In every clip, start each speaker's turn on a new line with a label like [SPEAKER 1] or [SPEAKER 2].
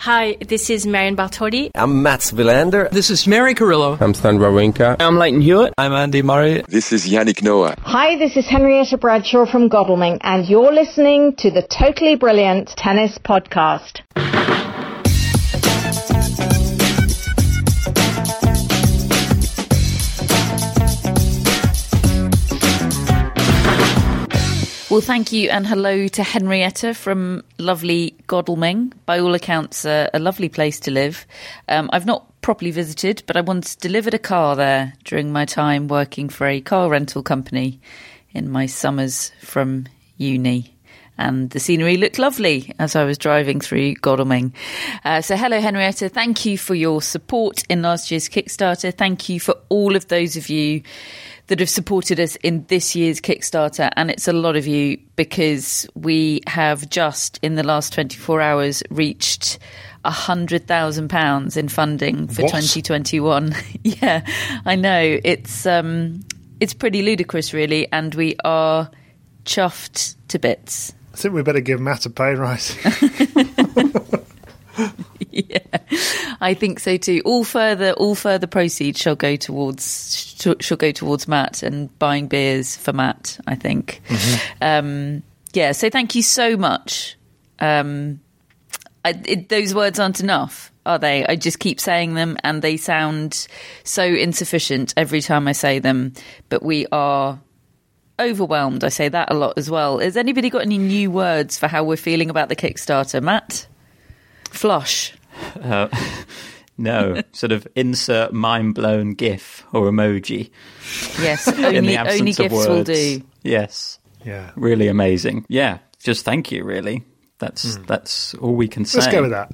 [SPEAKER 1] Hi, this is Marion Bartoli.
[SPEAKER 2] I'm Mats Wilander.
[SPEAKER 3] This is Mary Carillo.
[SPEAKER 4] I'm Stan Wawrinka.
[SPEAKER 3] I'm Lleyton Hewitt.
[SPEAKER 5] I'm Andy Murray.
[SPEAKER 6] This is Yannick Noah.
[SPEAKER 7] Hi, this is Henrietta Bradshaw from Godalming, and you're listening to the Totally Brilliant Tennis Podcast.
[SPEAKER 8] Well, thank you and hello to Henrietta from lovely Godalming. By all accounts, uh, a lovely place to live. Um, I've not properly visited, but I once delivered a car there during my time working for a car rental company in my summers from uni. And the scenery looked lovely as I was driving through Godalming. Uh, so, hello, Henrietta. Thank you for your support in last year's Kickstarter. Thank you for all of those of you that have supported us in this year's Kickstarter, and it's a lot of you because we have just in the last 24 hours reached a hundred thousand pounds in funding for
[SPEAKER 9] What?
[SPEAKER 8] 2021. yeah, I know it's um, it's pretty ludicrous, really, and we are chuffed to bits.
[SPEAKER 9] I think we better give Matt a pay rise.
[SPEAKER 8] yeah, I think so too. All further, all further proceeds shall go towards sh- shall go towards Matt and buying beers for Matt. I think. Um, yeah. So thank you so much. Um, I, it, those words aren't enough, are they? I just keep saying them, and they sound so insufficient every time I say them. But we are overwhelmed. I say that a lot as well. Has anybody got any new words for how we're feeling about the Kickstarter, Matt? Flush.
[SPEAKER 5] Uh, no, sort of insert mind blown GIF or emoji.
[SPEAKER 8] Yes,
[SPEAKER 5] in
[SPEAKER 8] only
[SPEAKER 5] the absence
[SPEAKER 8] only
[SPEAKER 5] of
[SPEAKER 8] gifts will
[SPEAKER 5] words.
[SPEAKER 8] do.
[SPEAKER 5] Yes,
[SPEAKER 9] yeah,
[SPEAKER 5] really amazing. Yeah, just thank you. Really, that's that's all we can say.
[SPEAKER 9] Let's go with that.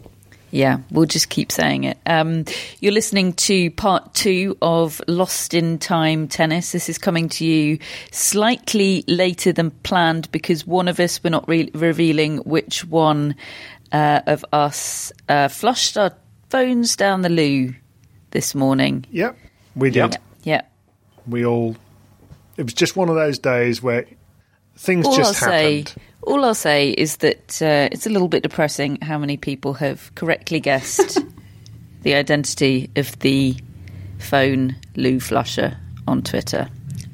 [SPEAKER 8] Yeah, we'll just keep saying it. Um, you're listening to part two of Lost in Time Tennis. This is coming to you slightly later than planned because one of us, we're not re- revealing which one uh, of us, uh, flushed our phones down the loo this morning.
[SPEAKER 9] Yep, we did.
[SPEAKER 8] Yep,
[SPEAKER 9] We all. It was just one of those days where things
[SPEAKER 8] all
[SPEAKER 9] just
[SPEAKER 8] I'll
[SPEAKER 9] happened.
[SPEAKER 8] say, all I'll say is that uh, it's a little bit depressing how many people have correctly guessed the identity of the phone loo flusher on Twitter.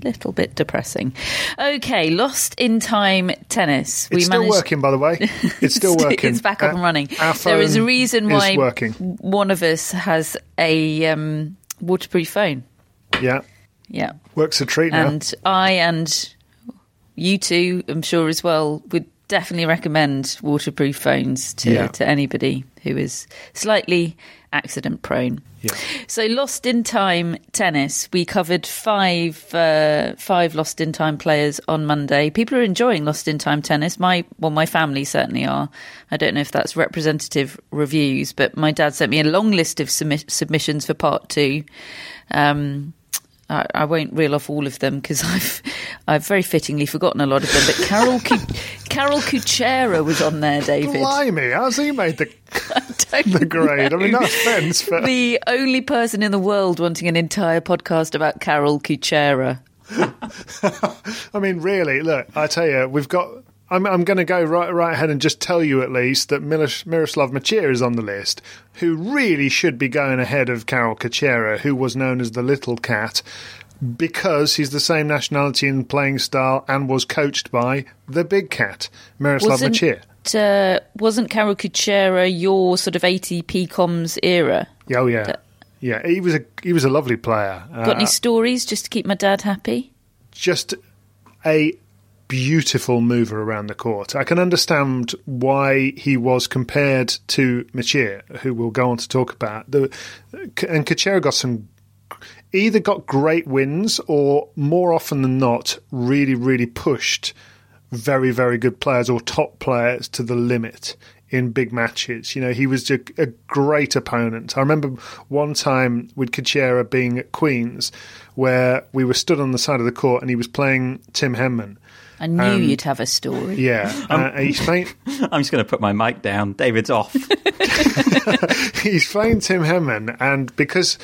[SPEAKER 8] Little bit depressing. Okay, lost in time tennis.
[SPEAKER 9] We it's still working, by the way. It's still working.
[SPEAKER 8] It's back up
[SPEAKER 9] Uh,
[SPEAKER 8] and running. There is a reason why
[SPEAKER 9] working.
[SPEAKER 8] one of us has a um, waterproof phone.
[SPEAKER 9] Yeah,
[SPEAKER 8] Yeah.
[SPEAKER 9] works a treat now.
[SPEAKER 8] And I and you two, I'm sure as well, would definitely recommend waterproof phones to,
[SPEAKER 9] Yeah.
[SPEAKER 8] to anybody who is slightly accident prone.
[SPEAKER 9] Yeah.
[SPEAKER 8] So, Lost in Time tennis. We covered five uh, five Lost in Time players on Monday. People are enjoying Lost in Time tennis. My well, my family certainly are. I don't know if that's representative reviews, but my dad sent me a long list of submi- submissions for part two. Um, I, I won't reel off all of them because I've I've very fittingly forgotten a lot of them. But Karol Karol Kucera was on there, David.
[SPEAKER 9] Blimey, how's he made the, the grade? I mean, no offence, but
[SPEAKER 8] the only person in the world wanting an entire podcast about Karol Kucera.
[SPEAKER 9] I mean, really, look, I tell you, we've got. I'm, I'm going to go right, right ahead and just tell you at least that Milos, Miroslav Mecir is on the list, who really should be going ahead of Karol Kucera, who was known as the Little Cat, because he's the same nationality and playing style and was coached by the Big Cat, Miroslav Mecir.
[SPEAKER 8] uh, wasn't Karol Kucera your sort of ATP comms era?
[SPEAKER 9] Yeah, oh yeah, yeah. He was a he was a lovely player.
[SPEAKER 8] Got any
[SPEAKER 9] Uh,
[SPEAKER 8] stories just to keep my dad happy?
[SPEAKER 9] just a beautiful mover around the court. I can understand why he was compared to Mecir, who we'll go on to talk about. The, and Kucera got some either got great wins or more often than not really really pushed very very good players or top players to the limit in big matches. You know, he was a, a great opponent. I remember one time with Kucera being at Queens where we were stood on the side of the court and he was playing Tim Henman.
[SPEAKER 8] I knew
[SPEAKER 9] Um,
[SPEAKER 8] you'd have a story.
[SPEAKER 9] Yeah, uh, and he's playing.
[SPEAKER 5] I'm just going to put my mic down. David's off.
[SPEAKER 9] he's playing Tim Henman, and because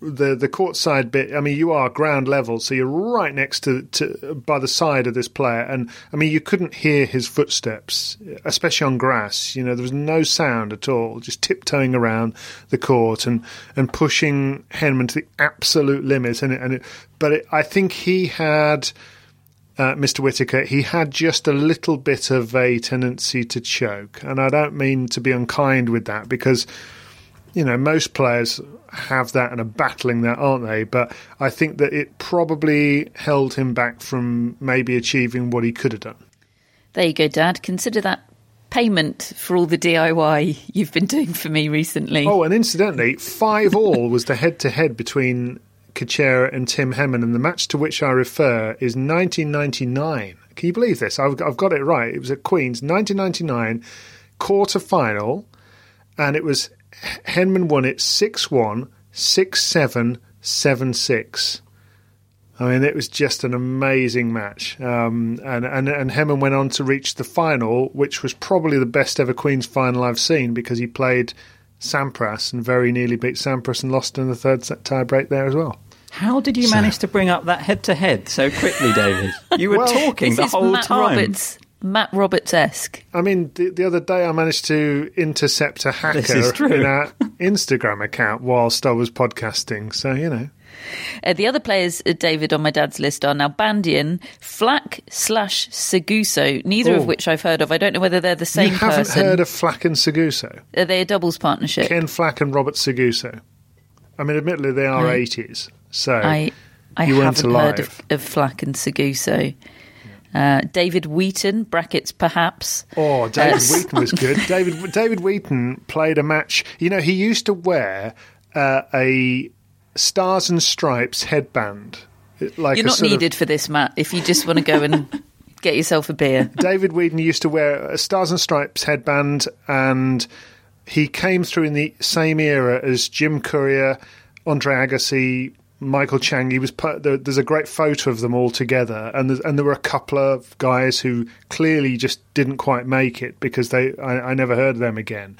[SPEAKER 9] the the courtside bit, I mean, you are ground level, so you're right next to, to by the side of this player, and I mean, you couldn't hear his footsteps, especially on grass. You know, there was no sound at all, just tiptoeing around the court and and pushing Henman to the absolute limit, and it, and it, but it, I think he had. Uh, Mr. Whitaker, he had just a little bit of a tendency to choke, and I don't mean to be unkind with that because you know, most players have that and are battling that, aren't they? But I think that it probably held him back from maybe achieving what he could have done.
[SPEAKER 8] There you go, Dad. Consider that payment for all the DIY you've been doing for me recently.
[SPEAKER 9] Oh, and incidentally, five all was the head-to-head between Kucera and Tim Henman, and the match to which I refer is 1999. Can you believe this? I've, I've got it right. It was at Queens, 1999, quarter final, and it was Henman won it 6 1, 6 7, 7 6. I mean, it was just an amazing match. Um, and, and, and Henman went on to reach the final, which was probably the best ever Queen's final I've seen because he played Sampras and very nearly beat Sampras and lost in the third set tie break there as well.
[SPEAKER 5] How did you manage to bring up that head to head so quickly, David? You were
[SPEAKER 9] Well,
[SPEAKER 5] talking
[SPEAKER 8] this
[SPEAKER 5] the
[SPEAKER 8] is
[SPEAKER 5] whole
[SPEAKER 8] Matt
[SPEAKER 5] time.
[SPEAKER 8] Roberts, Matt Roberts esque.
[SPEAKER 9] I mean, the, the other day I managed to intercept a hacker
[SPEAKER 5] This is true.
[SPEAKER 9] in our Instagram account whilst I was podcasting. So, you know.
[SPEAKER 8] Uh, the other players, uh, David, on my dad's list are now Bandian, Flack slash Seguso, neither
[SPEAKER 9] Oh.
[SPEAKER 8] of which I've heard of. I don't know whether they're the same
[SPEAKER 9] you haven't
[SPEAKER 8] person.
[SPEAKER 9] heard of Flack and Seguso?
[SPEAKER 8] Are they a doubles partnership?
[SPEAKER 9] Ken Flack and Robert Seguso. I mean, admittedly, they are
[SPEAKER 8] I-
[SPEAKER 9] 80s. So,
[SPEAKER 8] I I
[SPEAKER 9] You weren't
[SPEAKER 8] haven't heard of, of Flack and Seguso. Uh, David Wheaton, brackets perhaps.
[SPEAKER 9] Oh, David
[SPEAKER 8] Uh,
[SPEAKER 9] Wheaton was good. David David Wheaton played a match. You know, he used to wear uh, a Stars and Stripes headband. Like
[SPEAKER 8] You're not
[SPEAKER 9] sort of-
[SPEAKER 8] needed for this, Matt. If you just want to go and get yourself a beer.
[SPEAKER 9] David Wheaton used to wear a Stars and Stripes headband, and he came through in the same era as Jim Courier, Andre Agassi, Michael Chang. He was put, there, there's a great photo of them all together, and and there were a couple of guys who clearly just didn't quite make it because they I, I never heard of them again.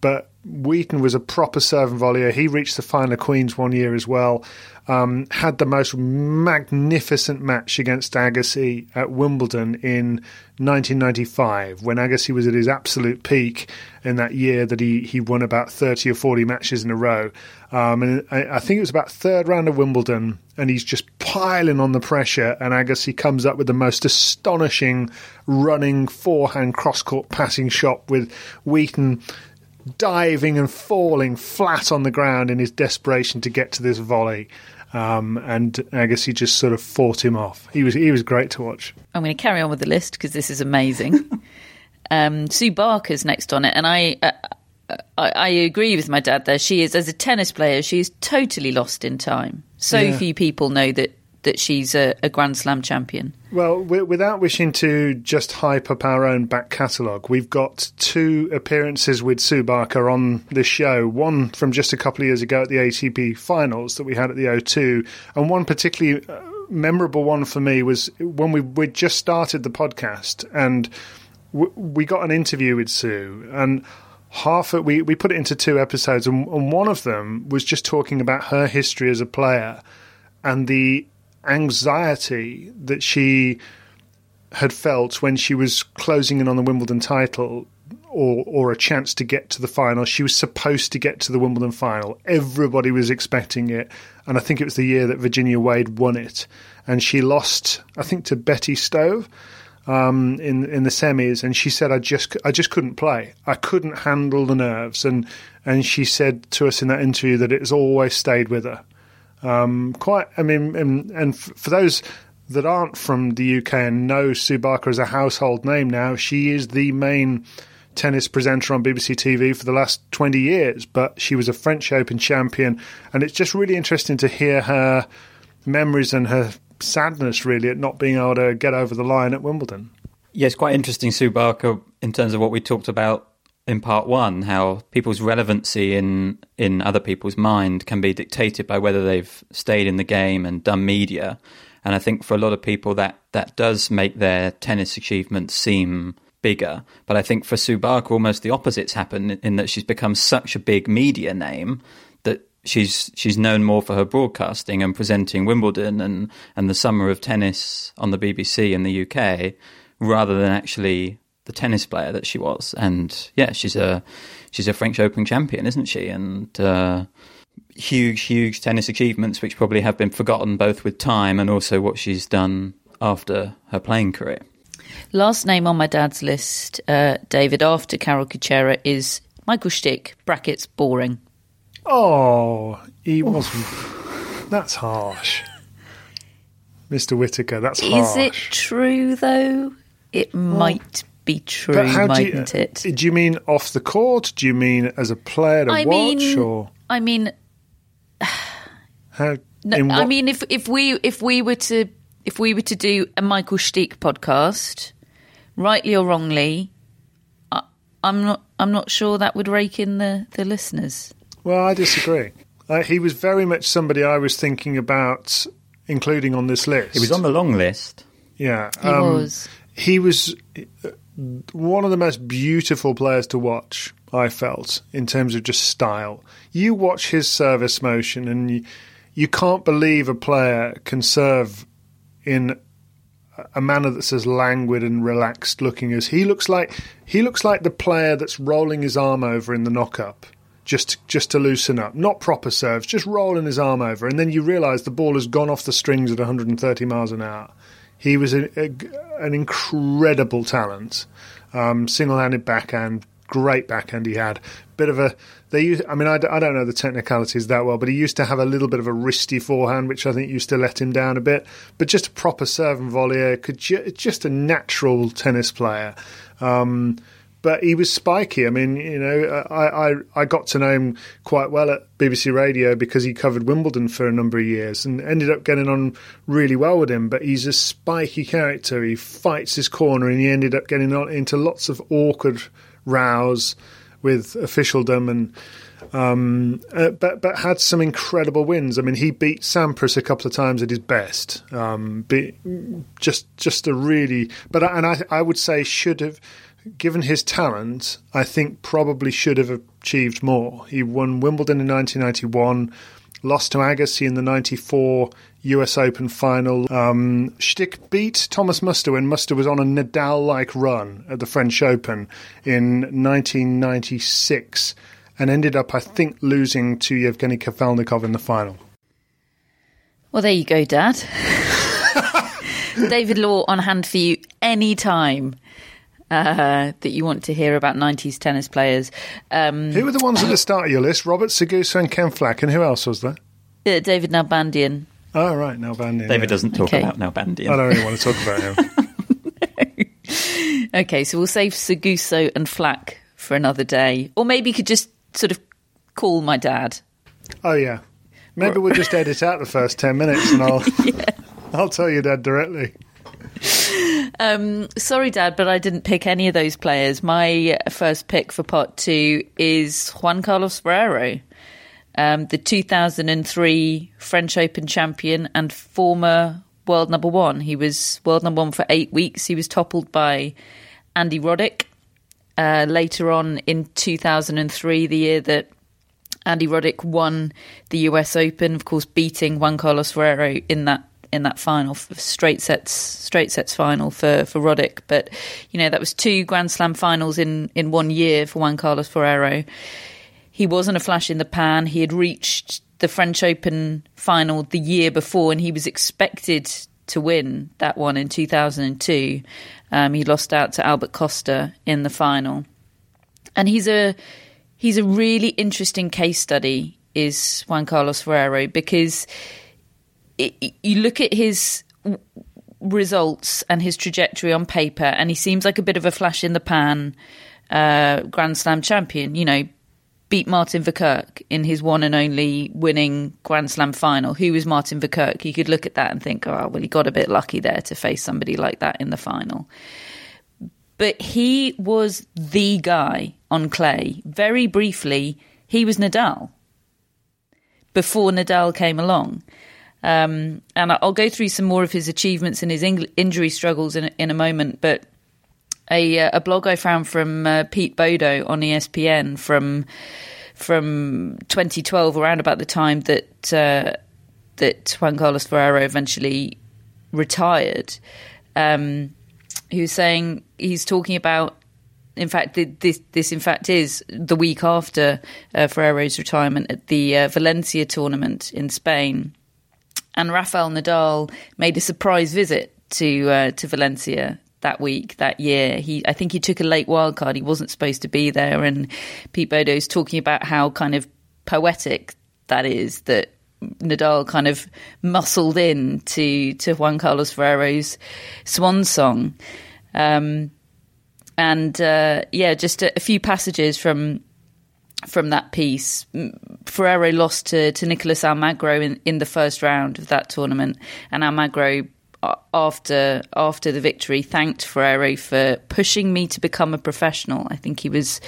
[SPEAKER 9] But Wheaton was a proper serve and volleyer. He reached the final of Queens one year as well. Um, had the most magnificent match against Agassi at Wimbledon in 1995 when Agassi was at his absolute peak in that year that he, he won about 30 or 40 matches in a row. Um, and I, I think it was about third round of Wimbledon and he's just piling on the pressure and Agassi comes up with the most astonishing running forehand cross-court passing shot with Wheaton diving and falling flat on the ground in his desperation to get to this volley. Um, and Agassi just sort of fought him off. He was he was great to watch.
[SPEAKER 8] I'm going to carry on with the list because this is amazing. um, Sue Barker's next on it, and I, uh, I I agree with my dad there. She is as a tennis player, she is totally lost in time. So
[SPEAKER 9] Yeah.
[SPEAKER 8] few people know that that she's a, a Grand Slam champion.
[SPEAKER 9] Well, without wishing to just hype up our own back catalogue, we've got two appearances with Sue Barker on this show. One from just a couple of years ago at the ATP finals that we had at the O2, and one particularly uh, memorable one for me was when we we just started the podcast and we got an interview with Sue and. Half it, we, we put it into two episodes, and, and one of them was just talking about her history as a player and the anxiety that she had felt when she was closing in on the Wimbledon title or or a chance to get to the final. She was supposed to get to the Wimbledon final. Everybody was expecting it, and I think it was the year that Virginia Wade won it, and she lost, I think, to Betty Stove. um, in in the semis, and she said, "I just I just couldn't play. I couldn't handle the nerves." And and she said to us in that interview that it has always stayed with her. Um, quite, I mean, and, and for those that aren't from the UK and know Sue Barker as a household name now, she is the main tennis presenter on BBC TV for the last 20 years, but she was a French Open champion, and it's just really interesting to hear her memories and her sadness, really, at not being able to get over the line at Wimbledon.
[SPEAKER 5] Yeah, it's quite interesting, Sue Barker, in terms of what we talked about in part one, how people's relevancy in in other people's mind can be dictated by whether they've stayed in the game and done media. And I think for a lot of people that that does make their tennis achievements seem bigger. But I think for Sue Barker, almost the opposite's happened in that she's become such a big media name that she's she's known more for her broadcasting and presenting Wimbledon and, and the summer of tennis on the BBC in the UK rather than actually the tennis player that she was. And yeah, she's a she's a French Open champion, isn't she? And uh, huge, huge tennis achievements, which probably have been forgotten both with time and also what she's done after her playing career.
[SPEAKER 8] Last name on my dad's list, uh, David, after Karol Kucera, is Michael Stich, brackets, boring.
[SPEAKER 9] Oh, he wasn't. That's harsh. Mr. Whitaker, that's harsh.
[SPEAKER 8] Is it true, though? It might be true,
[SPEAKER 9] But how do you,
[SPEAKER 8] it?
[SPEAKER 9] do you mean off the court? Do you mean as a player to
[SPEAKER 8] I
[SPEAKER 9] watch?
[SPEAKER 8] mean,
[SPEAKER 9] or
[SPEAKER 8] I mean,
[SPEAKER 9] how?
[SPEAKER 8] No,
[SPEAKER 9] in
[SPEAKER 8] I mean, if if we if we were to if we were to do a Michael Stich podcast, rightly or wrongly, I, I'm not I'm not sure that would rake in the the listeners.
[SPEAKER 9] Well, I disagree. Uh, he was very much somebody I was thinking about including on this list.
[SPEAKER 5] He was on the long list.
[SPEAKER 9] Yeah,
[SPEAKER 8] He
[SPEAKER 9] um,
[SPEAKER 8] was.
[SPEAKER 9] He was uh, one of the most beautiful players to watch. I felt in terms of just style. You watch his service motion, and you, you can't believe a player can serve in a manner that's as languid and relaxed looking as he looks like. He looks like the player that's rolling his arm over in the knock-up just just to loosen up. Not proper serves, just rolling his arm over, and then you realise the ball has gone off the strings at 130 miles an hour. He was a, a, an incredible talent, um, single-handed backhand, great backhand he had. Bit of a they use. I mean, I don't know the technicalities that well, but he used to have a little bit of a wristy forehand, which I think used to let him down a bit. But just a proper serve and volley, could ju- just a natural tennis player. Um, but he was spiky. I mean, you know, I, I I got to know him quite well at BBC Radio because he covered Wimbledon for a number of years and ended up getting on really well with him. But he's a spiky character. He fights his corner, and he ended up getting on into lots of awkward rows with officialdom and. Um, uh, but but had some incredible wins. I mean, he beat Sampras a couple of times at his best. Um, be, just just a really, but and I I would say should have, given his talent, I think probably should have achieved more. He won Wimbledon in 1991, lost to Agassi in the 94 US Open final. Um, Stich beat Thomas Muster when Muster was on a Nadal-like run at the French Open in 1996 and ended up, I think, losing to Yevgeny Kafelnikov in the final.
[SPEAKER 8] Well, there you go, Dad. David Law on hand for you anytime uh, that you want to hear about 90s tennis players. Um,
[SPEAKER 9] Who were the ones at the start of your list? Robert Seguso and Ken Flack, and who else was there?
[SPEAKER 8] uh, David Nalbandian.
[SPEAKER 9] Oh, right, Nalbandian.
[SPEAKER 5] David
[SPEAKER 9] yeah.
[SPEAKER 5] doesn't talk
[SPEAKER 8] Okay.
[SPEAKER 5] about Nalbandian.
[SPEAKER 9] I don't really want to talk about him.
[SPEAKER 8] Okay, so we'll save Seguso and Flack for another day. Or maybe you could just sort of call my dad.
[SPEAKER 9] Oh, yeah. Maybe we'll just edit out the first 10 minutes and I'll, I'll tell your dad directly.
[SPEAKER 8] Um, sorry, Dad, but I didn't pick any of those players. My first pick for part two is Juan Carlos Ferrero, um, the 2003 French Open champion and former world number one. He was world number one for eight weeks. He was toppled by Andy Roddick. Uh, later on in 2003, the year that Andy Roddick won the US Open, of course, beating Juan Carlos Ferrero in that in that final straight sets straight sets final for for Roddick. But you know that was two Grand Slam finals in in one year for Juan Carlos Ferrero. He wasn't a flash in the pan. He had reached the French Open final the year before, and he was expected to win that one in 2002. Um, he lost out to Albert Costa in the final, and he's a he's a really interesting case study. Is Juan Carlos Ferrero because it, you look at his results and his trajectory on paper, and he seems like a bit of a flash in the pan uh, Grand Slam champion. You know, beat Martin Verkerk in his one and only winning Grand Slam final. Who was Martin Verkerk? You could look at that and think, oh, well, he got a bit lucky there to face somebody like that in the final. But he was the guy on clay. Very briefly, he was Nadal before Nadal came along. Um, and I'll go through some more of his achievements and his injury struggles in, in a moment. But a, uh, a blog I found from uh, Pete Bodo on ESPN from from 2012, around about the time that uh, that Juan Carlos Ferrero eventually retired. Um, he was saying he's talking about. In fact, this this in fact is the week after uh, Ferrero's retirement at the uh, Valencia tournament in Spain, and Rafael Nadal made a surprise visit to uh, to Valencia that week, that year. He, I think he took a late wild card. He wasn't supposed to be there. And Pete Bodo's talking about how kind of poetic that is that Nadal kind of muscled in to, to Juan Carlos Ferrero's swan song. Um, and uh, yeah, just a, a, few passages from from that piece. Ferrero lost to, to Nicolas Almagro in, in the first round of that tournament, and Almagro after after the victory thanked Ferrero for pushing me to become a professional. I think he was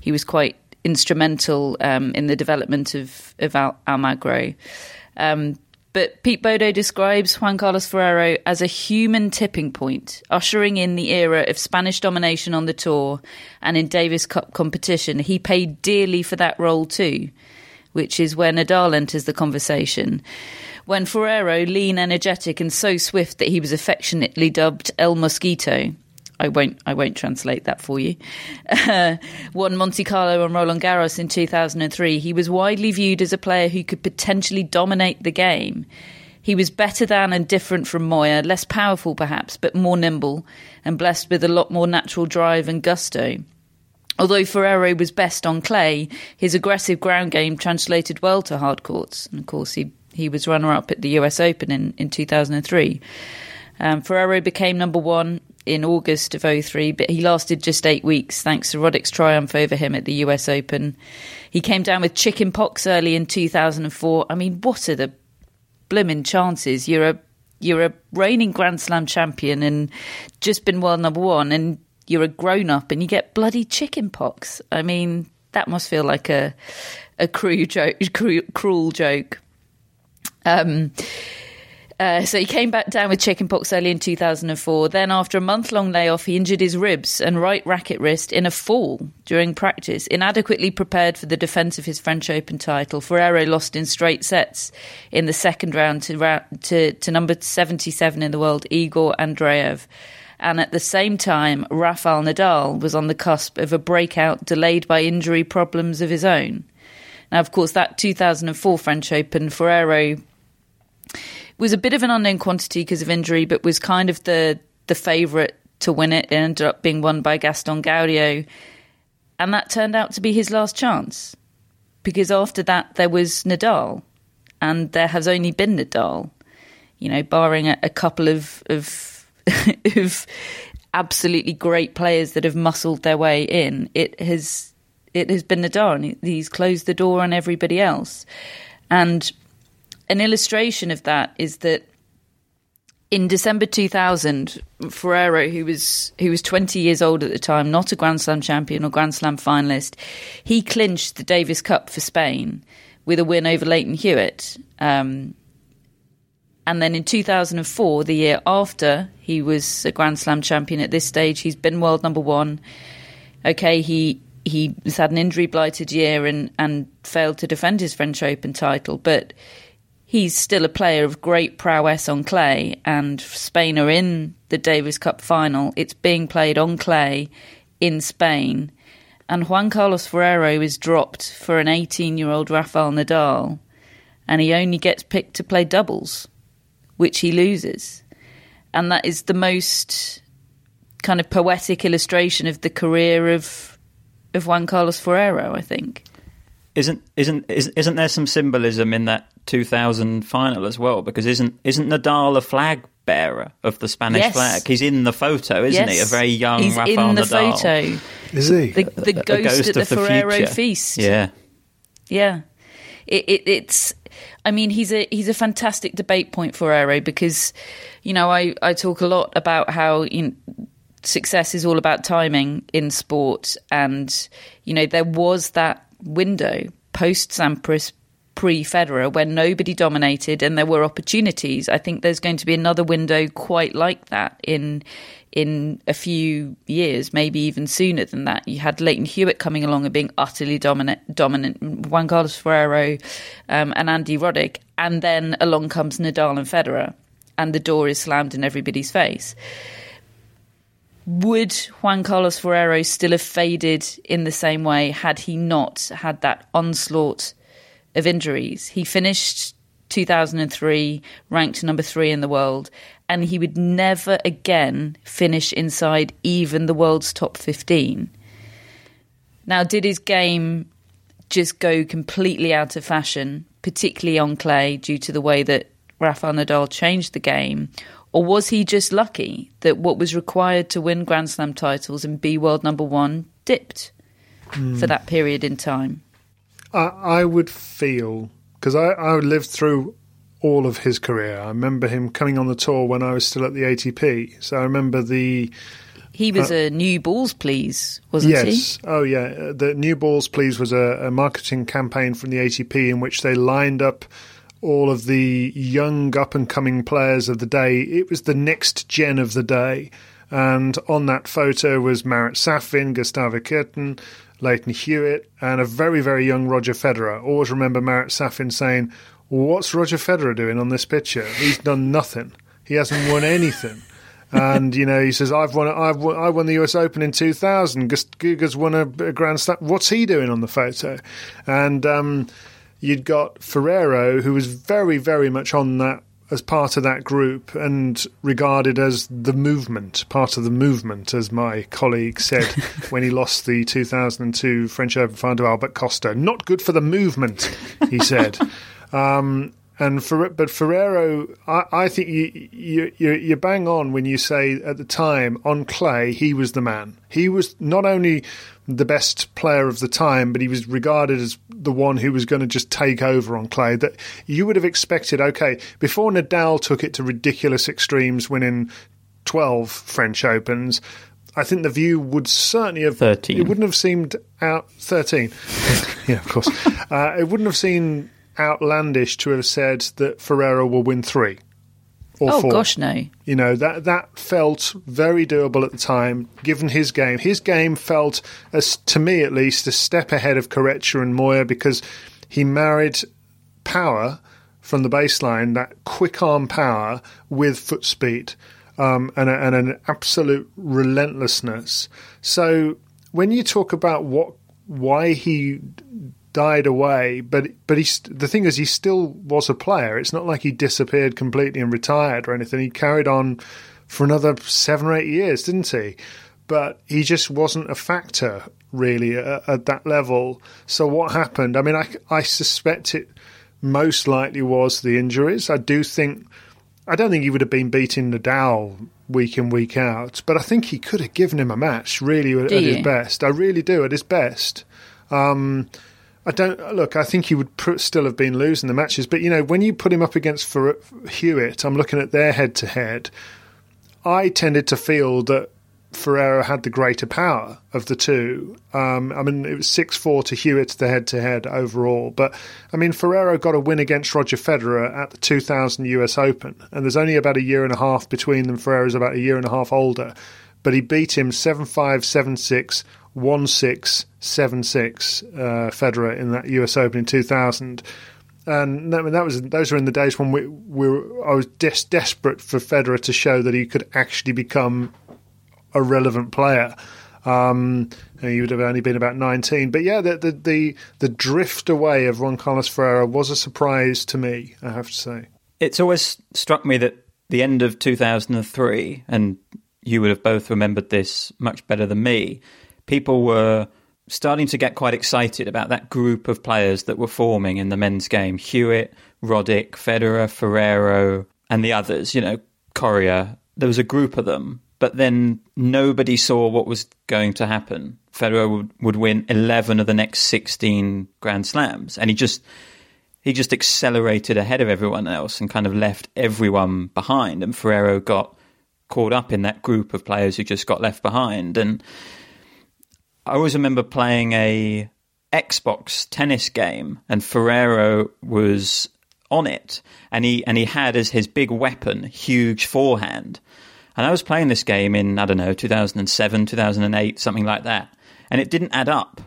[SPEAKER 8] he was quite instrumental um, in the development of of Al- Almagro. Um, but Pete Bodo describes Juan Carlos Ferrero as a human tipping point, ushering in the era of Spanish domination on the tour and in Davis Cup competition. He paid dearly for that role too, which is where Nadal enters the conversation when Ferrero, lean, energetic, and so swift that he was affectionately dubbed El Mosquito. I won't. I won't translate that for you. Won Monte Carlo and Roland Garros in 2003. He was widely viewed as a player who could potentially dominate the game. He was better than and different from Moya, less powerful perhaps, but more nimble and blessed with a lot more natural drive and gusto. Although Ferrero was best on clay, his aggressive ground game translated well to hard courts. And of course, he he was runner up at the US Open in, in 2003. Um, Ferrero became number one in August of 03, but he lasted just eight weeks thanks to Roddick's triumph over him at the US Open. He came down with chicken pox early in 2004. I mean, what are the blimmin' chances? You're a you're a reigning Grand Slam champion and just been world number one, and you're a grown up and you get bloody chicken pox. I mean, that must feel like a a cruel joke, cruel, cruel joke. Um, uh, so he came back down with chickenpox early in 2004. Then, after a month long layoff, he injured his ribs and right racket wrist in a fall during practice. Inadequately prepared for the defence of his French Open title, Ferrero lost in straight sets in the second round to, to, to number 77 in the world, Igor Andreev. And at the same time, Rafael Nadal was on the cusp of a breakout delayed by injury problems of his own. Now, of course, that 2004 French Open, Ferrero was a bit of an unknown quantity because of injury, but was kind of the the favourite to win it. It ended up being won by Gaston Gaudio, and that turned out to be his last chance because after that there was Nadal, and there has only been Nadal. You know, barring a, a couple of of, of absolutely great players that have muscled their way in, it has it has been Nadal. And he's closed the door on everybody else, and an illustration of that is that in December 2000, Ferrero, who was who was 20 years old at the time, not a Grand Slam champion or Grand Slam finalist, he clinched the Davis Cup for Spain with a win over Lleyton Hewitt. Um, and then in 2004, the year after he was a Grand Slam champion at this stage, he's been world number one. Okay, he he's had an injury blighted year and, and failed to defend his French Open title, but he's still a player of great prowess on clay, and Spain are in the Davis Cup final. It's being played on clay in Spain, and Juan Carlos Ferrero is dropped for an 18 year old Rafael Nadal, and he only gets picked to play doubles, which he loses. and that is the most kind of poetic illustration of the career of of Juan Carlos Ferrero. I think.
[SPEAKER 5] Isn't isn't isn't there some symbolism in that 2000 final as well? Because isn't isn't Nadal a flag bearer of the Spanish
[SPEAKER 8] Yes.
[SPEAKER 5] flag? He's in the photo, isn't he? A very young
[SPEAKER 8] He's
[SPEAKER 5] Rafael
[SPEAKER 8] in the
[SPEAKER 5] Nadal.
[SPEAKER 8] photo.
[SPEAKER 9] Is he?
[SPEAKER 8] The, the
[SPEAKER 5] A
[SPEAKER 8] ghost, at the,
[SPEAKER 5] of the
[SPEAKER 8] Ferrero
[SPEAKER 5] future.
[SPEAKER 8] feast.
[SPEAKER 5] Yeah.
[SPEAKER 8] Yeah, it, it, it's. I mean, he's a he's a fantastic debate point for Aero because, you know, I I talk a lot about how you know, success is all about timing in sport, and you know there was that window post Sampras. Pre Federer, when nobody dominated and there were opportunities, I think there's going to be another window quite like that in in a few years, maybe even sooner than that. You had Lleyton Hewitt coming along and being utterly dominant, dominant Juan Carlos Ferrero um, and Andy Roddick, and then along comes Nadal and Federer, and the door is slammed in everybody's face. Would Juan Carlos Ferrero still have faded in the same way had he not had that onslaught of injuries? He finished 2003 ranked number three in the world, and he would never again finish inside even the world's top 15. Now, did his game just go completely out of fashion, particularly on clay, due to the way that Rafael Nadal changed the game? Or was he just lucky that what was required to win Grand Slam titles and be world number one dipped for that period in time?
[SPEAKER 9] I, I would feel because I, I lived through all of his career. I remember him coming on the tour when I was still at the ATP. So I remember the
[SPEAKER 8] He was a new balls, please, wasn't he?
[SPEAKER 9] yes, oh yeah, uh, the New Balls Please was a, a marketing campaign from the ATP in which they lined up all of the young up and coming players of the day. It was the next gen of the day. And on that photo was Marat Safin, Gustavo Kuerten, Lleyton Hewitt, and a very, very young Roger Federer. Always remember Marat Safin saying, What's Roger Federer doing on this picture? He's done nothing. He hasn't won anything. and you know he says I've won I've won, I won the US Open in 2000 Gus- Guga's won a, a Grand Slam what's he doing on the photo and um, you'd got Ferrero who was very very much on that as part of that group and regarded as the movement part of the movement as my colleague said when he lost the 2002 French Open final to Albert Costa. Not good for the movement he said. Um, and for but Ferrero, I, I think you, you you you bang on when you say at the time on clay he was the man. He was not only the best player of the time, but he was regarded as the one who was going to just take over on clay. That you would have expected. Okay, before Nadal took it to ridiculous extremes, winning twelve French Opens. I think the view would certainly have
[SPEAKER 5] 13.
[SPEAKER 9] It wouldn't have seemed out thirteen. yeah, of course. Uh, it wouldn't have seemed outlandish to have said that Ferrero will win three or
[SPEAKER 8] Oh
[SPEAKER 9] four.
[SPEAKER 8] gosh, no.
[SPEAKER 9] You know that that felt very doable at the time, given his game. His game felt, as to me at least, a step ahead of Corretja and Moya because he married power from the baseline, that quick arm power with foot speed, um, and, a, and an absolute relentlessness. So when you talk about what why he died away, but but he's the thing is he still was a player. It's not like he disappeared completely and retired or anything. He carried on for another seven or eight years, didn't he? But he just wasn't a factor really at, at that level. So what happened? I mean, I, I suspect it most likely was the injuries. I do think. I don't think he would have been beating Nadal week in week out, but I think he could have given him a match really at,
[SPEAKER 8] Do
[SPEAKER 9] at his best. I really do at his best. Um, I don't look. I think he would pr- still have been losing the matches, but you know when you put him up against for Hewitt, I'm looking at their head to head. I tended to feel that Ferrero had the greater power of the two. Um, I mean, it was 6 4 to Hewitt, the head to head overall. But I mean, Ferrero got a win against Roger Federer at the 2000 US Open. And there's only about a year and a half between them. Ferrero's about a year and a half older. But he beat him 7 5, 7 6, one six seven six uh, Federer in that U.S. Open in 2000. And I mean, that was those were in the days when we, we were, I was des- desperate for Federer to show that he could actually become a relevant player. Um, he would have only been about 19. But yeah, the, the, the the drift away of Juan Carlos Ferrero was a surprise to me. I have to say,
[SPEAKER 5] it's always struck me that the end of 2003, and you would have both remembered this much better than me people were starting to get quite excited about that group of players that were forming in the men's game Hewitt, Roddick, Federer, Ferrero, and the others, you know, Coria. There was a group of them, but then nobody saw what was going to happen. Federer would, would win 11 of the next 16 Grand Slams, and he just he just accelerated ahead of everyone else and kind of left everyone behind. And Ferrero got caught up in that group of players who just got left behind. And I always remember playing a Xbox tennis game, and Ferrero was on it, and he and he had as his big weapon huge forehand. And I was playing this game in I don't know 2007, 2008, something like that, and it didn't add up.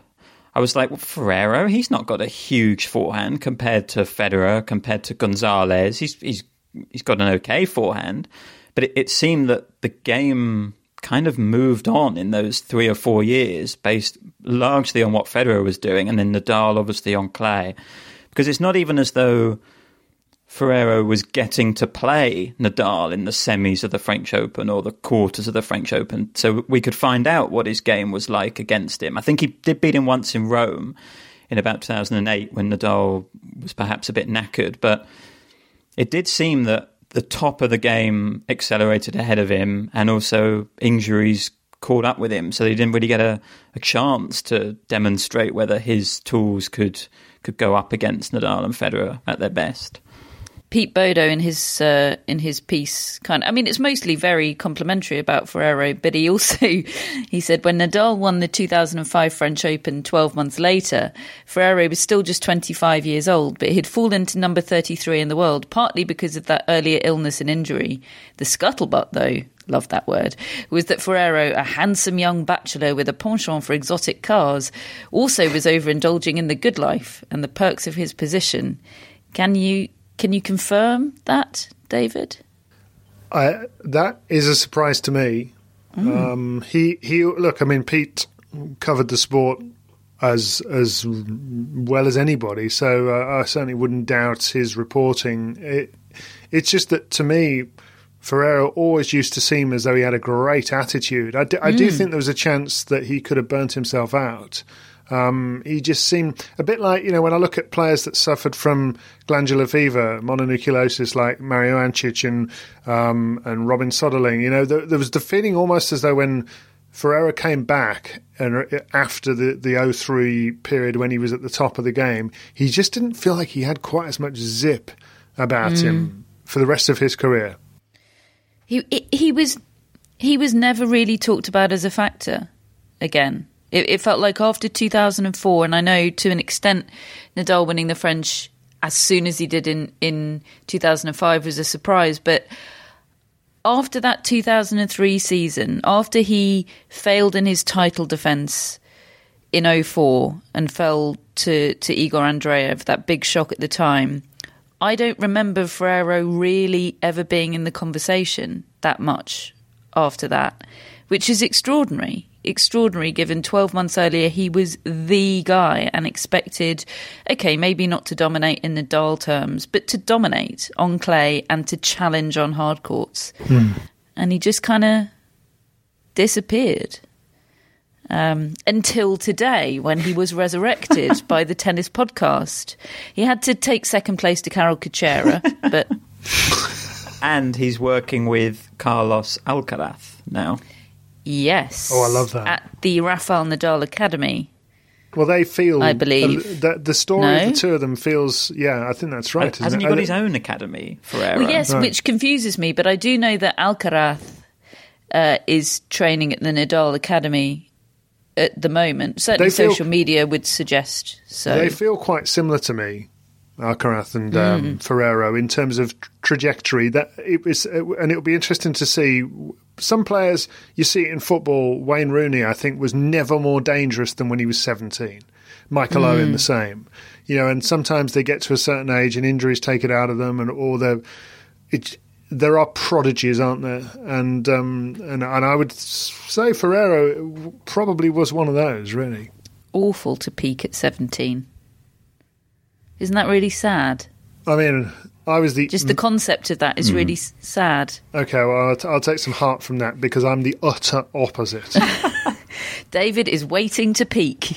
[SPEAKER 5] I was like, well, Ferrero, he's not got a huge forehand compared to Federer, compared to Gonzalez. He's he's he's got an okay forehand, but it, it seemed that the game kind of moved on in those three or four years, based largely on what Federer was doing, and then Nadal obviously on clay, because it's not even as though Ferrero was getting to play Nadal in the semis of the French Open or the quarters of the French Open, so we could find out what his game was like against him. I think he did beat him once in Rome in about 2008 when Nadal was perhaps a bit knackered, but it did seem that the top of the game accelerated ahead of him, and also injuries caught up with him, so he didn't really get a, a chance to demonstrate whether his tools could could go up against Nadal and Federer at their best.
[SPEAKER 8] Pete Bodo in his uh, in his piece kind of, I mean it's mostly very complimentary about Ferrero but he also he said when Nadal won the 2005 French Open 12 months later Ferrero was still just 25 years old but he'd fallen to number 33 in the world partly because of that earlier illness and injury the scuttlebutt though love that word, was that Ferrero, a handsome young bachelor with a penchant for exotic cars, also was overindulging in the good life and the perks of his position. Can you can you confirm that, David?
[SPEAKER 9] I, that is a surprise to me. Mm. Um, he he look. I mean, Pete covered the sport as as well as anybody, so uh, I certainly wouldn't doubt his reporting. It, it's just that to me, Ferrero always used to seem as though he had a great attitude. I, d- I mm. do think there was a chance that he could have burnt himself out. Um, he just seemed a bit like, you know, when I look at players that suffered from glandular fever, mononucleosis, like Mario Ancic and, um, and Robin Soderling, you know, there, there, was the feeling almost as though when Ferrero came back and after the, the 03 period when he was at the top of the game, he just didn't feel like he had quite as much zip about mm. him for the rest of his career.
[SPEAKER 8] He, he was, he was never really talked about as a factor again. It, it felt like after 2004, and I know to an extent, Nadal winning the French as soon as he did in, in 2005 was a surprise. But after that 2003 season, after he failed in his title defence in 04 and fell to, to Igor Andreev, that big shock at the time, I don't remember Ferrero really ever being in the conversation that much after that, which is extraordinary extraordinary given 12 months earlier he was the guy and expected, okay, maybe not to dominate in the Nadal terms, but to dominate on clay and to challenge on hard courts. Hmm. And he just kind of disappeared. Um, until today, when he was resurrected by the tennis podcast. He had to take second place to Karol Kucera, but.
[SPEAKER 5] and he's working with Carlos Alcaraz now.
[SPEAKER 8] Yes.
[SPEAKER 9] Oh, I love that.
[SPEAKER 8] At the Rafael Nadal Academy.
[SPEAKER 9] Well, they feel.
[SPEAKER 8] I believe
[SPEAKER 9] the, the story no? of the two of them feels. Yeah, I think that's right.
[SPEAKER 5] Hasn't he got his own academy for
[SPEAKER 8] Well, yes, right. which confuses me. But I do know that Alcaraz uh, is training at the Nadal Academy at the moment. Certainly, feel, social media would suggest so.
[SPEAKER 9] They feel quite similar to me. Alcaraz and um, mm. Ferrero in terms of trajectory. That it was, and it'll be interesting to see some players you see it in football. Wayne Rooney, I think, was never more dangerous than when he was seventeen. Michael mm. Owen, the same. You know, and sometimes they get to a certain age and injuries take it out of them, and or they it. There are prodigies, aren't there? And um, and and I would say Ferrero probably was one of those. Really
[SPEAKER 8] awful to peak at seventeen. Isn't that really sad?
[SPEAKER 9] I mean, I was the
[SPEAKER 8] Just the concept of that is really mm. sad.
[SPEAKER 9] okay. Well, I'll, t- I'll take some heart from that because I'm the utter opposite.
[SPEAKER 8] David is waiting to peak.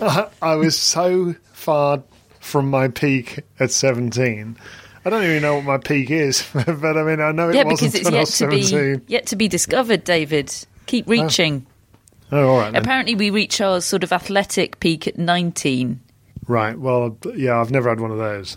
[SPEAKER 9] I was so far from my peak at 17. I don't even know what my peak is, but I mean, I know it
[SPEAKER 8] yeah,
[SPEAKER 9] wasn't
[SPEAKER 8] because it's yet to be yet to be discovered. David, keep ah. reaching.
[SPEAKER 9] Oh, all right. Then.
[SPEAKER 8] Apparently, we reach our sort of athletic peak at 19.
[SPEAKER 9] Right. Well, yeah, I've never had one of those.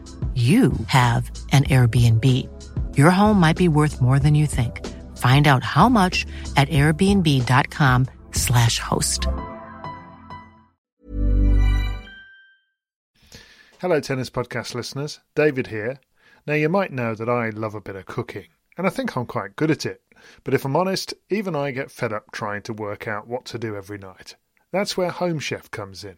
[SPEAKER 4] you have an Airbnb. Your home might be worth more than you think. Find out how much at airbnb.com/slash host.
[SPEAKER 9] Hello, Tennis Podcast listeners. David here. Now, you might know that I love a bit of cooking, and I think I'm quite good at it. But if I'm honest, even I get fed up trying to work out what to do every night. That's where Home Chef comes in.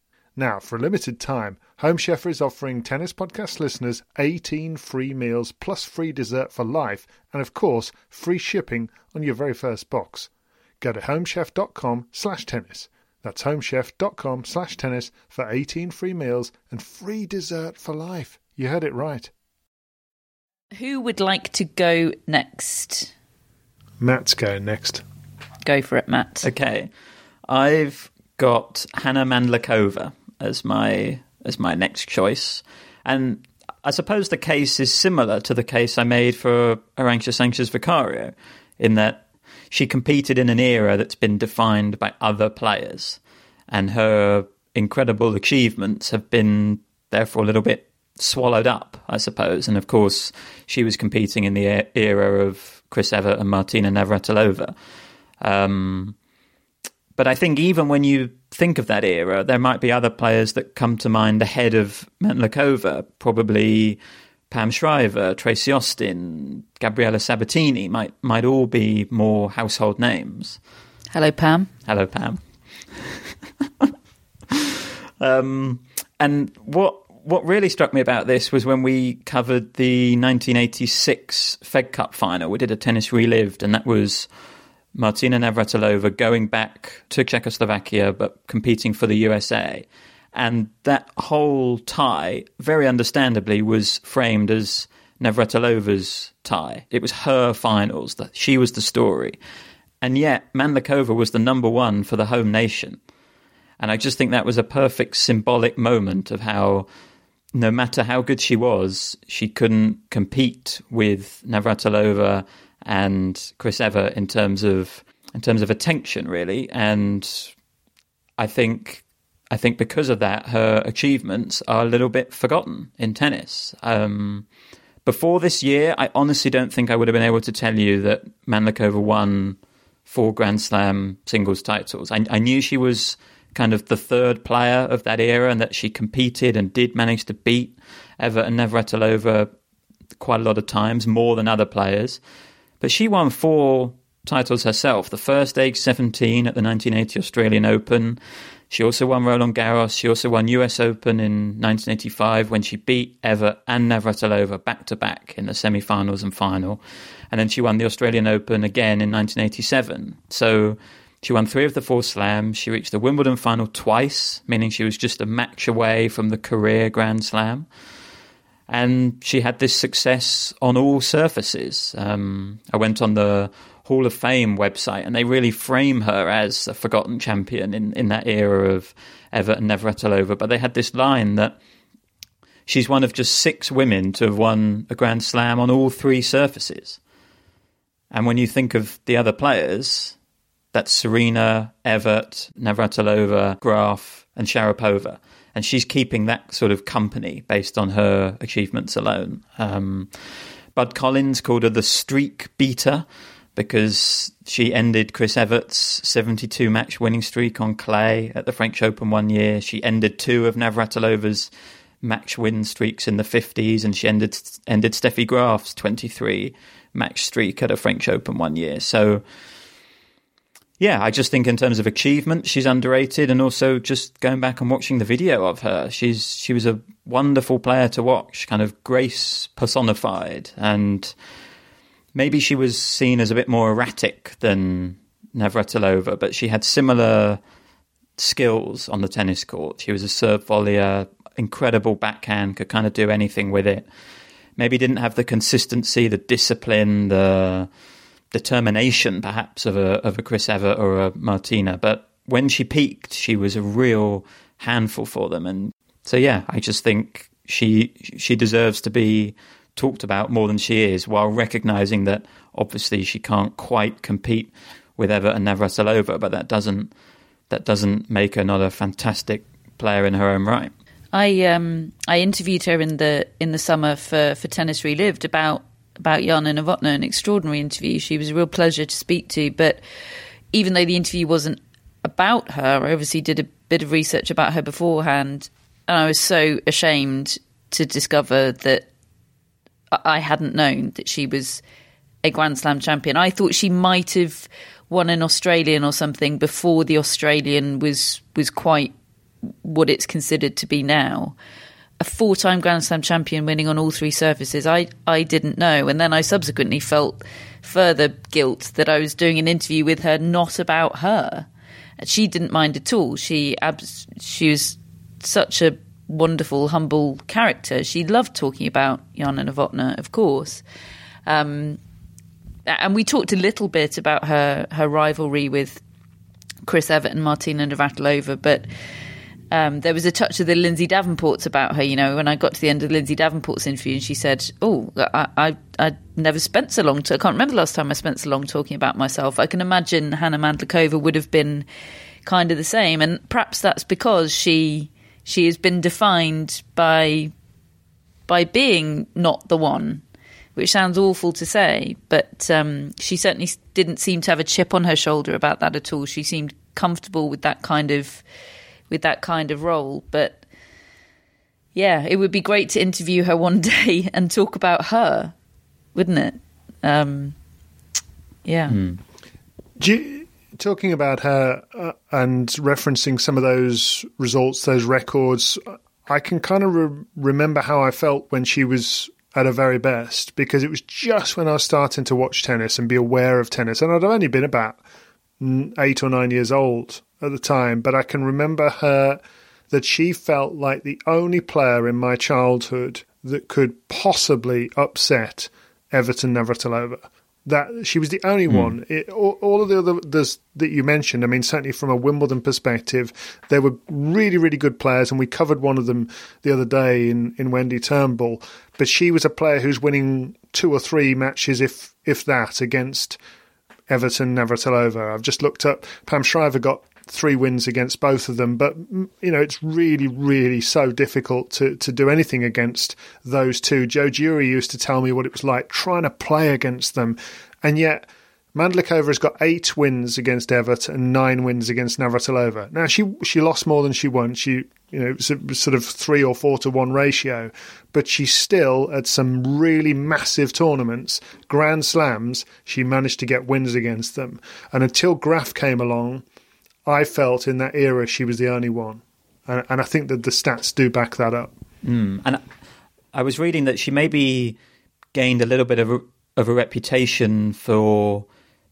[SPEAKER 9] Now, for a limited time, Home Chef is offering Tennis Podcast listeners 18 free meals plus free dessert for life and, of course, free shipping on your very first box. Go to homechef.com slash tennis. That's homechef.com slash tennis for 18 free meals and free dessert for life. You heard it right.
[SPEAKER 8] Who would like to go next?
[SPEAKER 9] Matt's going next.
[SPEAKER 8] Go for it, Matt.
[SPEAKER 5] Okay, I've got Hana Mandlikova as my as my next choice, and I suppose the case is similar to the case I made for Arantxa Sanchez Vicario, in that she competed in an era that's been defined by other players, and her incredible achievements have been therefore a little bit swallowed up, I suppose. And of course, she was competing in the era of Chris Evert and Martina Navratilova. Um, but I think even when you think of that era, there might be other players that come to mind ahead of Mandlikova. Probably Pam Shriver, Tracy Austin, Gabriela Sabatini might might all be more household names.
[SPEAKER 8] Hello, Pam.
[SPEAKER 5] Hello, Pam. um, and what what really struck me about this was when we covered the 1986 Fed Cup final. We did a tennis relived, and that was Martina Navratilova going back to Czechoslovakia but competing for the USA. And that whole tie, very understandably, was framed as Navratilova's tie. It was her finals, that she was the story. And yet, Mandlikova was the number one for the home nation. And I just think that was a perfect symbolic moment of how, no matter how good she was, she couldn't compete with Navratilova and Chris Evert in terms of in terms of attention, really. And I think I think because of that, her achievements are a little bit forgotten in tennis. Um, before this year, I honestly don't think I would have been able to tell you that Mandlikova won four Grand Slam singles titles. I, I knew she was kind of the third player of that era and that she competed and did manage to beat Evert and Navratilova quite a lot of times, more than other players. But she won four titles herself. The first age 17 at the 1980 Australian Open. She also won Roland Garros. She also won US Open in 1985 when she beat Evert and Navratilova back to back in the semi-finals and final. And then she won the Australian Open again in 1987. So she won three of the four slams. She reached the Wimbledon final twice, meaning she was just a match away from the career Grand Slam. And she had this success on all surfaces. Um, I went on the Hall of Fame website, and they really frame her as a forgotten champion in, in that era of Evert and Navratilova. But they had this line that she's one of just six women to have won a Grand Slam on all three surfaces. And when you think of the other players, that's Serena, Evert, Navratilova, Graf, and Sharapova. And she's keeping that sort of company based on her achievements alone. Um, Bud Collins called her the streak beater because she ended Chris Evert's 72 match winning streak on clay at the French Open one year. She ended two of Navratilova's match win streaks in the 50s, and she ended ended Steffi Graf's 23 match streak at a French Open one year. So, yeah, I just think in terms of achievement, she's underrated, and also just going back and watching the video of her, she's she was a wonderful player to watch, kind of grace personified, and maybe she was seen as a bit more erratic than Navratilova, but she had similar skills on the tennis court. She was a serve volleyer, incredible backhand, could kind of do anything with it. Maybe didn't have the consistency, the discipline, the determination, perhaps, of a of a Chris Evert or a Martina. But when she peaked, she was a real handful for them. And so, yeah, I just think she she deserves to be talked about more than she is, while recognizing that obviously she can't quite compete with Evert and Navratilova, but that doesn't that doesn't make her not a fantastic player in her own right.
[SPEAKER 8] I um I interviewed her in the in the summer for for Tennis Relived about about Jana Novotná, an extraordinary interview. She was a real pleasure to speak to, but even though the interview wasn't about her, I obviously did a bit of research about her beforehand, and I was so ashamed to discover that I hadn't known that she was a Grand Slam champion. I thought she might have won an Australian or something before the Australian was was quite what it's considered to be now. A four-time Grand Slam champion winning on all three surfaces. I I didn't know, and then I subsequently felt further guilt that I was doing an interview with her not about her. She didn't mind at all. She she was such a wonderful, humble character. She loved talking about Jana Novotná, of course. Um, and we talked a little bit about her, her rivalry with Chris Evert and Martina Navratilova, but um, there was a touch of the Lindsay Davenport's about her. You know, when I got to the end of Lindsay Davenport's interview, and she said, "Oh, I, I, I never spent so long. To, I can't remember the last time I spent so long talking about myself." I can imagine Hana Mandlikova would have been kind of the same, and perhaps that's because she she has been defined by by being not the one, which sounds awful to say, but um, she certainly didn't seem to have a chip on her shoulder about that at all. She seemed comfortable with that kind of with that kind of role, but yeah, it would be great to interview her one day and talk about her, wouldn't it? Um, yeah.
[SPEAKER 9] Mm. You, talking about her uh, and referencing some of those results, those records, I can kind of re- remember how I felt when she was at her very best because it was just when I was starting to watch tennis and be aware of tennis. And I'd only been about eight or nine years old at the time, but I can remember her that she felt like the only player in my childhood that could possibly upset Evert and Navratilova that she was the only mm. one. It, all, all, of the others that you mentioned, I mean, certainly from a Wimbledon perspective, they were really, really good players, and we covered one of them the other day in, in Wendy Turnbull. But she was a player who's winning two or three matches, if if that, against Evert and Navratilova. I've just looked up. Pam Shriver got three wins against both of them. But mm, you know, it's really, really so difficult to to do anything against those two. Jo Durie used to tell me what it was like trying to play against them, and yet. Mandlikova has got eight wins against Evert and nine wins against Navratilova. Now she she lost more than she won. She you know, sort of three or four to one ratio, but she still, at some really massive tournaments, Grand Slams, she managed to get wins against them. And until Graf came along, I felt in that era she was the only one. And, and I think that the stats do back that up.
[SPEAKER 5] Mm. And I was reading that she maybe gained a little bit of a, of a reputation for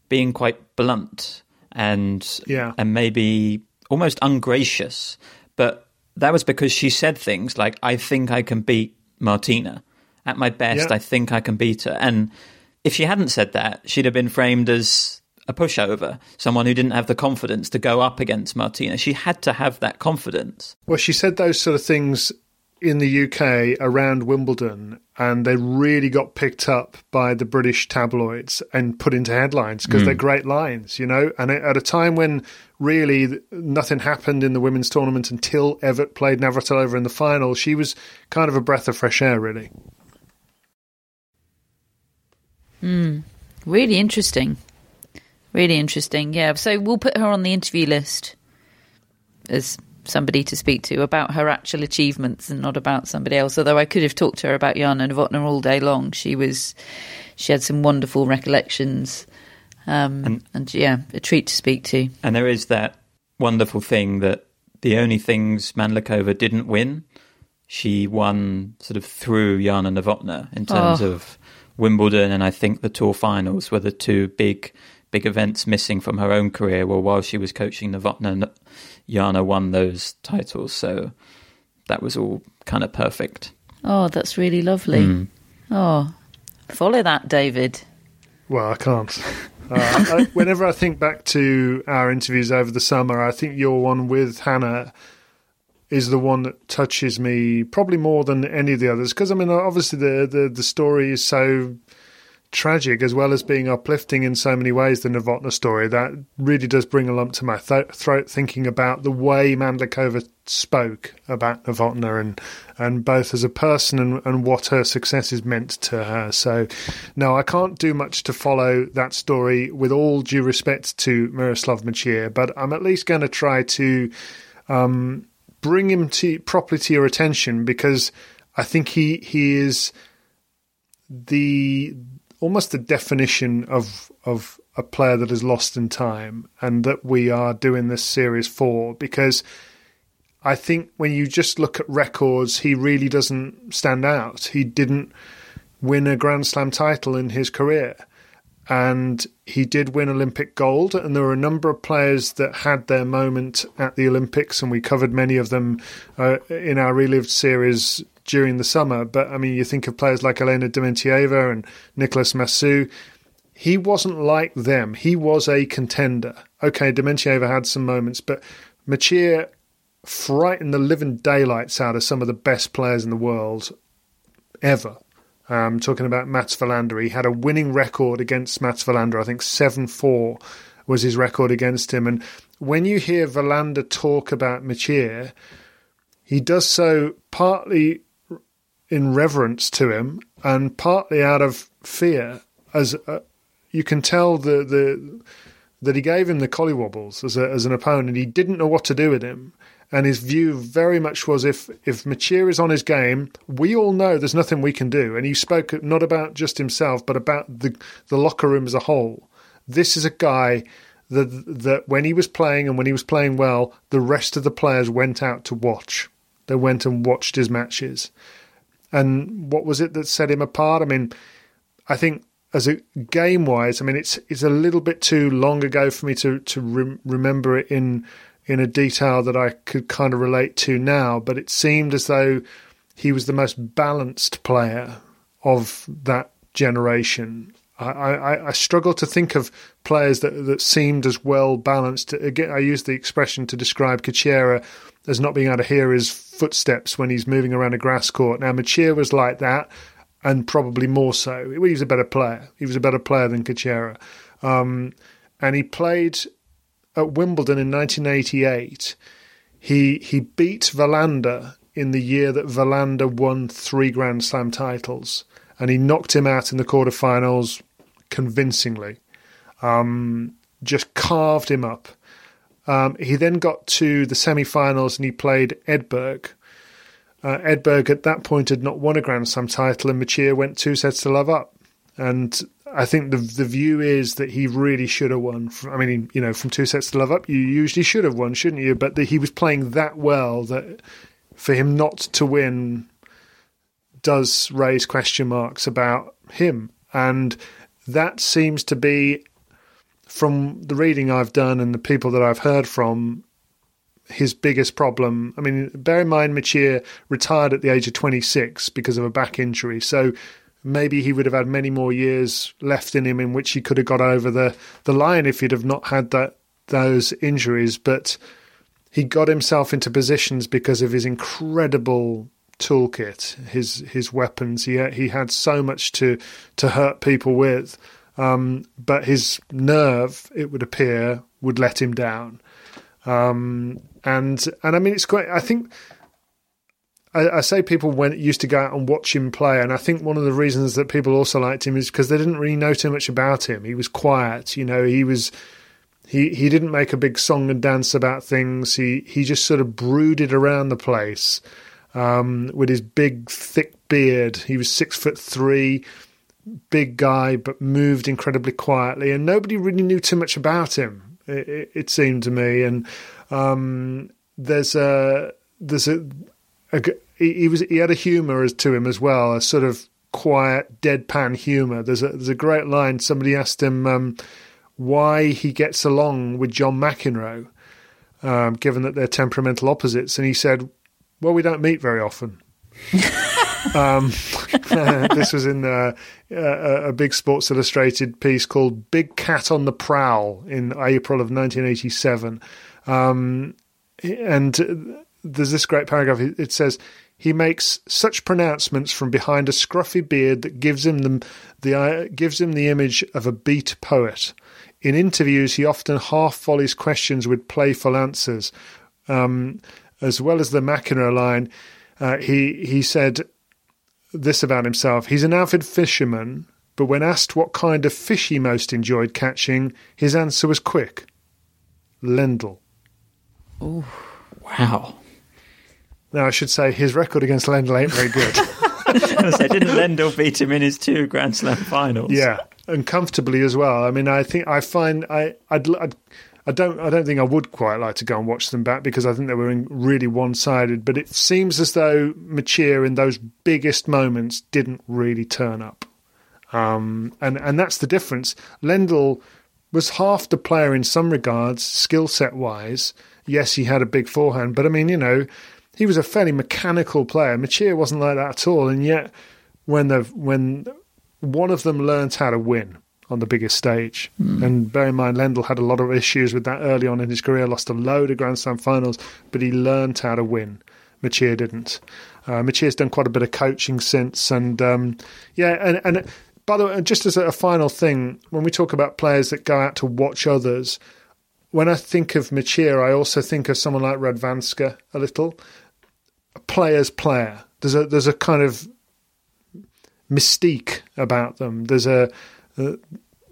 [SPEAKER 5] being quite blunt and
[SPEAKER 9] yeah.
[SPEAKER 5] and maybe almost ungracious. But that was because she said things like, "I think I can beat Martina at my best.
[SPEAKER 9] Yeah.
[SPEAKER 5] I think I can beat her." And if she hadn't said that, she'd have been framed as a pushover, someone who didn't have the confidence to go up against Martina. She had to have that confidence.
[SPEAKER 9] Well, she said those sort of things in the UK around Wimbledon, and they really got picked up by the British tabloids and put into headlines because mm. they're great lines, you know. And at a time when really nothing happened in the women's tournament until Evert played Navratilova in the final, she was kind of a breath of fresh air, really.
[SPEAKER 8] Hmm. Really interesting. Really interesting. Yeah. So we'll put her on the interview list as somebody to speak to about her actual achievements and not about somebody else. Although I could have talked to her about Jana Novotná all day long. She was, she had some wonderful recollections, um, and, and yeah, a treat to speak to.
[SPEAKER 5] And there is that wonderful thing that the only things Mandlikova didn't win, she won sort of through Jana Novotná in terms oh. of Wimbledon, and I think the Tour Finals were the two big big events missing from her own career Well, while she was coaching Novotná, Jana won those titles. So that was all kind of perfect.
[SPEAKER 8] Oh, that's really lovely. Mm. Oh, follow that, David.
[SPEAKER 9] Well, I can't. Uh, I, whenever I think back to our interviews over the summer, I think your one with Hana is the one that touches me probably more than any of the others. Because I mean obviously the, the the story is so tragic as well as being uplifting in so many ways, the Novotná story, that really does bring a lump to my th- throat thinking about the way Mandlikova spoke about Novotná and, and both as a person and, and what her successes meant to her. So, no, I can't do much to follow that story with all due respect to Miroslav Mecir, but I'm at least going to try to um, bring him to properly to your attention because I think he, he is the almost the definition of of a player that is lost in time and that we are doing this series for because I think when you just look at records, he really doesn't stand out. He didn't win a Grand Slam title in his career. And he did win Olympic gold. And there were a number of players that had their moment at the Olympics, and we covered many of them uh, in our relived series during the summer. But I mean, you think of players like Elena Dementieva and Nicolas Massu. He wasn't like them. He was a contender. Okay, Dementieva had some moments, but Mecir frightened the living daylights out of some of the best players in the world ever. Um, talking about Mats Wilander, he had a winning record against Mats Wilander. I think seven four was his record against him. And when you hear Wilander talk about Mecir, he does so partly in reverence to him and partly out of fear. As uh, you can tell, the the that he gave him the collywobbles as a, as an opponent. He didn't know what to do with him, and his view very much was if if Mecir is on his game, we all know there's nothing we can do. And he spoke not about just himself, but about the the locker room as a whole. This is a guy that that when he was playing and when he was playing well, the rest of the players went out to watch. They went and watched his matches. And what was it that set him apart? I mean, I think as a game wise, I mean, it's it's a little bit too long ago for me to to re- remember it in in a detail that I could kind of relate to now. But it seemed as though he was the most balanced player of that generation. I, I, I struggle to think of players that that seemed as well balanced. Again, I use the expression to describe Kucera as not being able to hear his footsteps when he's moving around a grass court. Now, Mecir was like that, and probably more so. He was a better player. He was a better player than Kucera. Um, and he played at Wimbledon in 1988. He he beat Wilander in the year that Wilander won three Grand Slam titles, and he knocked him out in the quarterfinals convincingly. Um, just carved him up. Um, he then got to the semi-finals and he played Edberg. Uh, Edberg at that point had not won a Grand Slam title, and Mecir went two sets to love up. And I think the the view is that he really should have won. I mean, you know, from two sets to love up, you usually should have won, shouldn't you? But the, he was playing that well that for him not to win does raise question marks about him, and that seems to be from the reading I've done and the people that I've heard from his biggest problem. I mean, bear in mind, Mecir retired at the age of 26 because of a back injury. So maybe he would have had many more years left in him in which he could have got over the, the line if he'd have not had that those injuries. But he got himself into positions because of his incredible toolkit, his his weapons. He he had so much to to hurt people with, um, but his nerve, it would appear, would let him down. Um, and and I mean, it's quite. I think I, I, say people went used to go out and watch him play, and I think one of the reasons that people also liked him is because they didn't really know too much about him. He was quiet, you know. He was he he didn't make a big song and dance about things. He he just sort of brooded around the place um, with his big thick beard. He was six foot three, big guy, but moved incredibly quietly, and nobody really knew too much about him. It, it, seemed to me, and um, there's a there's a a, he was he had a humour to him as well, a sort of quiet, deadpan humour. There's a there's a great line. Somebody asked him um, why he gets along with John McEnroe, um, given that they're temperamental opposites, and he said, "Well, we don't meet very often." um, this was in uh, a, a big Sports Illustrated piece called "Big Cat on the Prowl" in April of 1987, um, and there's this great paragraph. It says he makes such pronouncements from behind a scruffy beard that gives him the, the uh, gives him the image of a beat poet. In interviews, he often half volleys questions with playful answers, um, as well as the McEnroe line. Uh, he he said this about himself: he's an avid fisherman, but when asked what kind of fish he most enjoyed catching, his answer was quick: Lendl.
[SPEAKER 8] Oh,
[SPEAKER 5] wow!
[SPEAKER 9] Now, I should say his record against Lendl ain't very good.
[SPEAKER 5] I didn't Lendl beat him in his two Grand Slam finals?
[SPEAKER 9] Yeah, and comfortably as well. I mean, I think I find I I'd, I'd I don't I don't think I would quite like to go and watch them back because I think they were really one sided. But it seems as though Mecir in those biggest moments didn't really turn up, um, and and that's the difference. Lendl was half the player in some regards, skill set wise. Yes, he had a big forehand, but I mean, you know, he was a fairly mechanical player. Mecir wasn't like that at all, and yet when the when one of them learned how to win on the biggest stage, mm. and bear in mind Lendl had a lot of issues with that early on in his career, lost a load of Grand Slam finals, but he learned how to win. Mecir didn't. Uh, Mecir's done quite a bit of coaching since, and um, yeah, and and by the way, just as a final thing, when we talk about players that go out to watch others, when I think of Mecir, I also think of someone like Radwanska a little a player's player. There's a there's a kind of mystique about them. There's a, a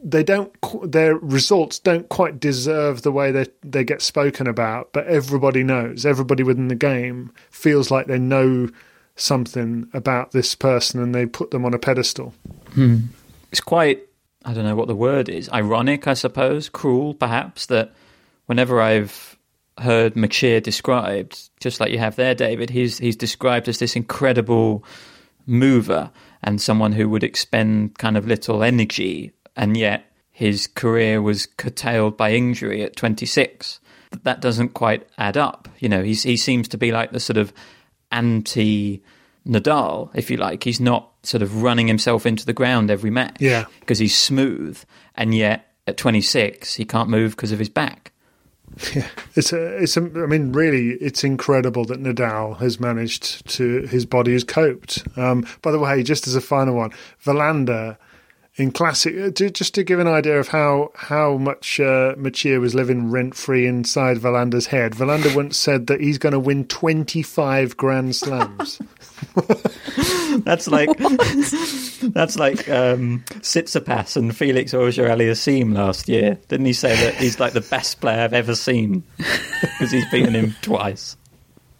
[SPEAKER 9] they don't their results don't quite deserve the way they they get spoken about, but everybody knows. Everybody within the game feels like they know something about this person, and they put them on a pedestal.
[SPEAKER 5] Hmm. It's quite I don't know what the word is. Ironic, I suppose, cruel, perhaps that whenever I've heard Mecir described, just like you have there, David, he's he's described as this incredible mover and someone who would expend kind of little energy, and yet his career was curtailed by injury at 26. That doesn't quite add up. You know, he's, he seems to be like the sort of anti Nadal, if you like. He's not sort of running himself into the ground every match.
[SPEAKER 9] Yeah.
[SPEAKER 5] Because he's smooth, and yet at 26, he can't move because of his back.
[SPEAKER 9] Yeah, it's a, it's a, I mean, really, it's incredible that Nadal has managed to his body has coped. Um, by the way, just as a final one, Wilander in classic, uh, to, just to give an idea of how how much uh, Mecir was living rent free inside Wilander's head. Wilander once said that he's going to win twenty five Grand Slams.
[SPEAKER 5] that's like that's like um, Tsitsipas and Felix Auger-Aliassime last year. Didn't he say that he's like the best player I've ever seen because he's beaten him twice?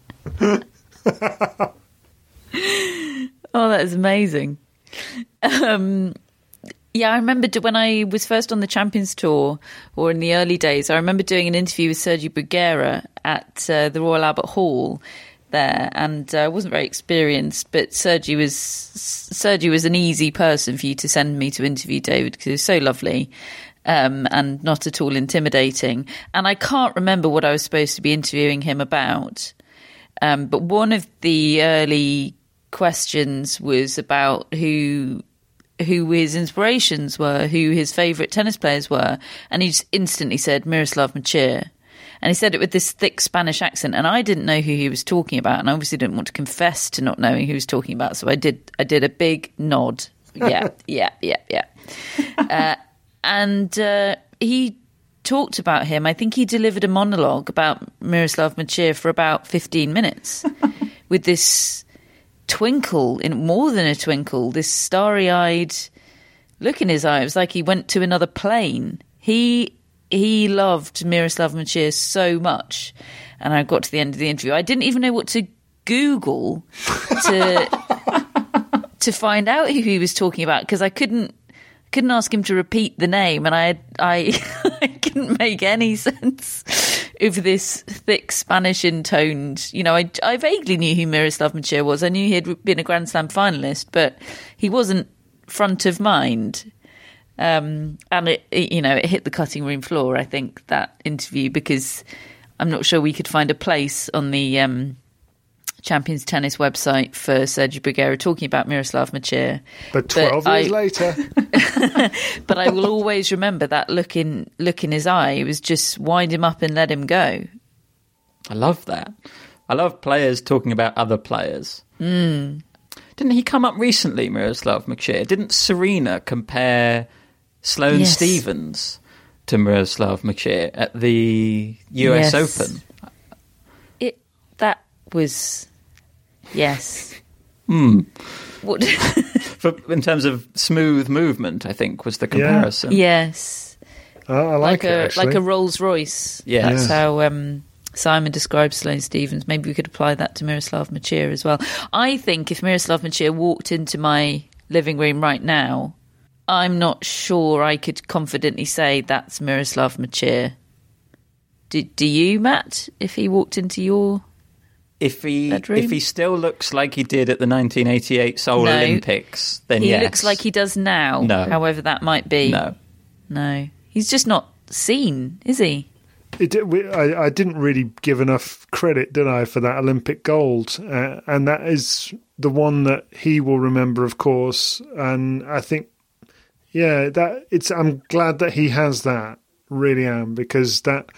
[SPEAKER 8] oh, that is amazing. Um, yeah, I remember when I was first on the Champions Tour, or in the early days, I remember doing an interview with Sergi Bruguera at uh, the Royal Albert Hall there, and I uh, wasn't very experienced, but Sergi was Sergi was an easy person for you to send me to interview David because he was so lovely. Um, and not at all intimidating. And I can't remember what I was supposed to be interviewing him about. Um, but one of the early questions was about who who his inspirations were, who his favourite tennis players were, and he just instantly said Miroslav Mecir. And he said it with this thick Spanish accent, and I didn't know who he was talking about, and I obviously didn't want to confess to not knowing who he was talking about, so I did. I did a big nod. Yeah, yeah, yeah, yeah. Uh, and uh, he talked about him. I think he delivered a monologue about Miroslav Mecir for about fifteen minutes, with this twinkle in more than a twinkle, this starry-eyed look in his eye. It was like he went to another plane. He he loved Miroslav Mecir so much, and I got to the end of the interview. I didn't even know what to Google to to find out who he was talking about because I couldn't couldn't ask him to repeat the name, and I I, I couldn't make any sense of this thick Spanish intoned. You know, I I vaguely knew who Miroslav Mecir was. I knew he had been a Grand Slam finalist, but he wasn't front of mind. Um, and it, it, you know, it hit the cutting room floor. I think that interview because I'm not sure we could find a place on the um, Champions Tennis website for Sergio Bruguera talking about Miroslav Mecir.
[SPEAKER 9] But 12 but years I, later.
[SPEAKER 8] but I will always remember that look in, look in his eye. It was just wind him up and let him go.
[SPEAKER 5] I love that. I love players talking about other players.
[SPEAKER 8] Mm.
[SPEAKER 5] Didn't he come up recently, Miroslav Mecir? Didn't Serena compare Sloane yes. Stevens to Miroslav Mecir at the US yes. Open?
[SPEAKER 8] It that was yes.
[SPEAKER 5] Hmm.
[SPEAKER 8] What?
[SPEAKER 5] For, in terms of smooth movement, I think was the comparison.
[SPEAKER 8] Yeah. Yes.
[SPEAKER 9] Oh, I like,
[SPEAKER 8] like a
[SPEAKER 9] actually.
[SPEAKER 8] like a Rolls Royce.
[SPEAKER 5] Yeah,
[SPEAKER 8] that's how um, Simon describes Sloane Stevens. Maybe we could apply that to Miroslav Mecir as well. I think if Miroslav Mecir walked into my living room right now, I'm not sure I could confidently say that's Miroslav Mecir. Do, do you, Matt? If he walked into your
[SPEAKER 5] if he bedroom? if he still looks like he did at the 1988 Seoul no, Olympics, then
[SPEAKER 8] he
[SPEAKER 5] yes.
[SPEAKER 8] looks like he does now.
[SPEAKER 5] No,
[SPEAKER 8] however that might be.
[SPEAKER 5] No,
[SPEAKER 8] no, he's just not seen, is he?
[SPEAKER 9] It, we, I, I, didn't really give enough credit, did I, for that Olympic gold? Uh, and that is the one that he will remember, of course. And I think yeah, that it's. I'm glad that he has that. Really am because that.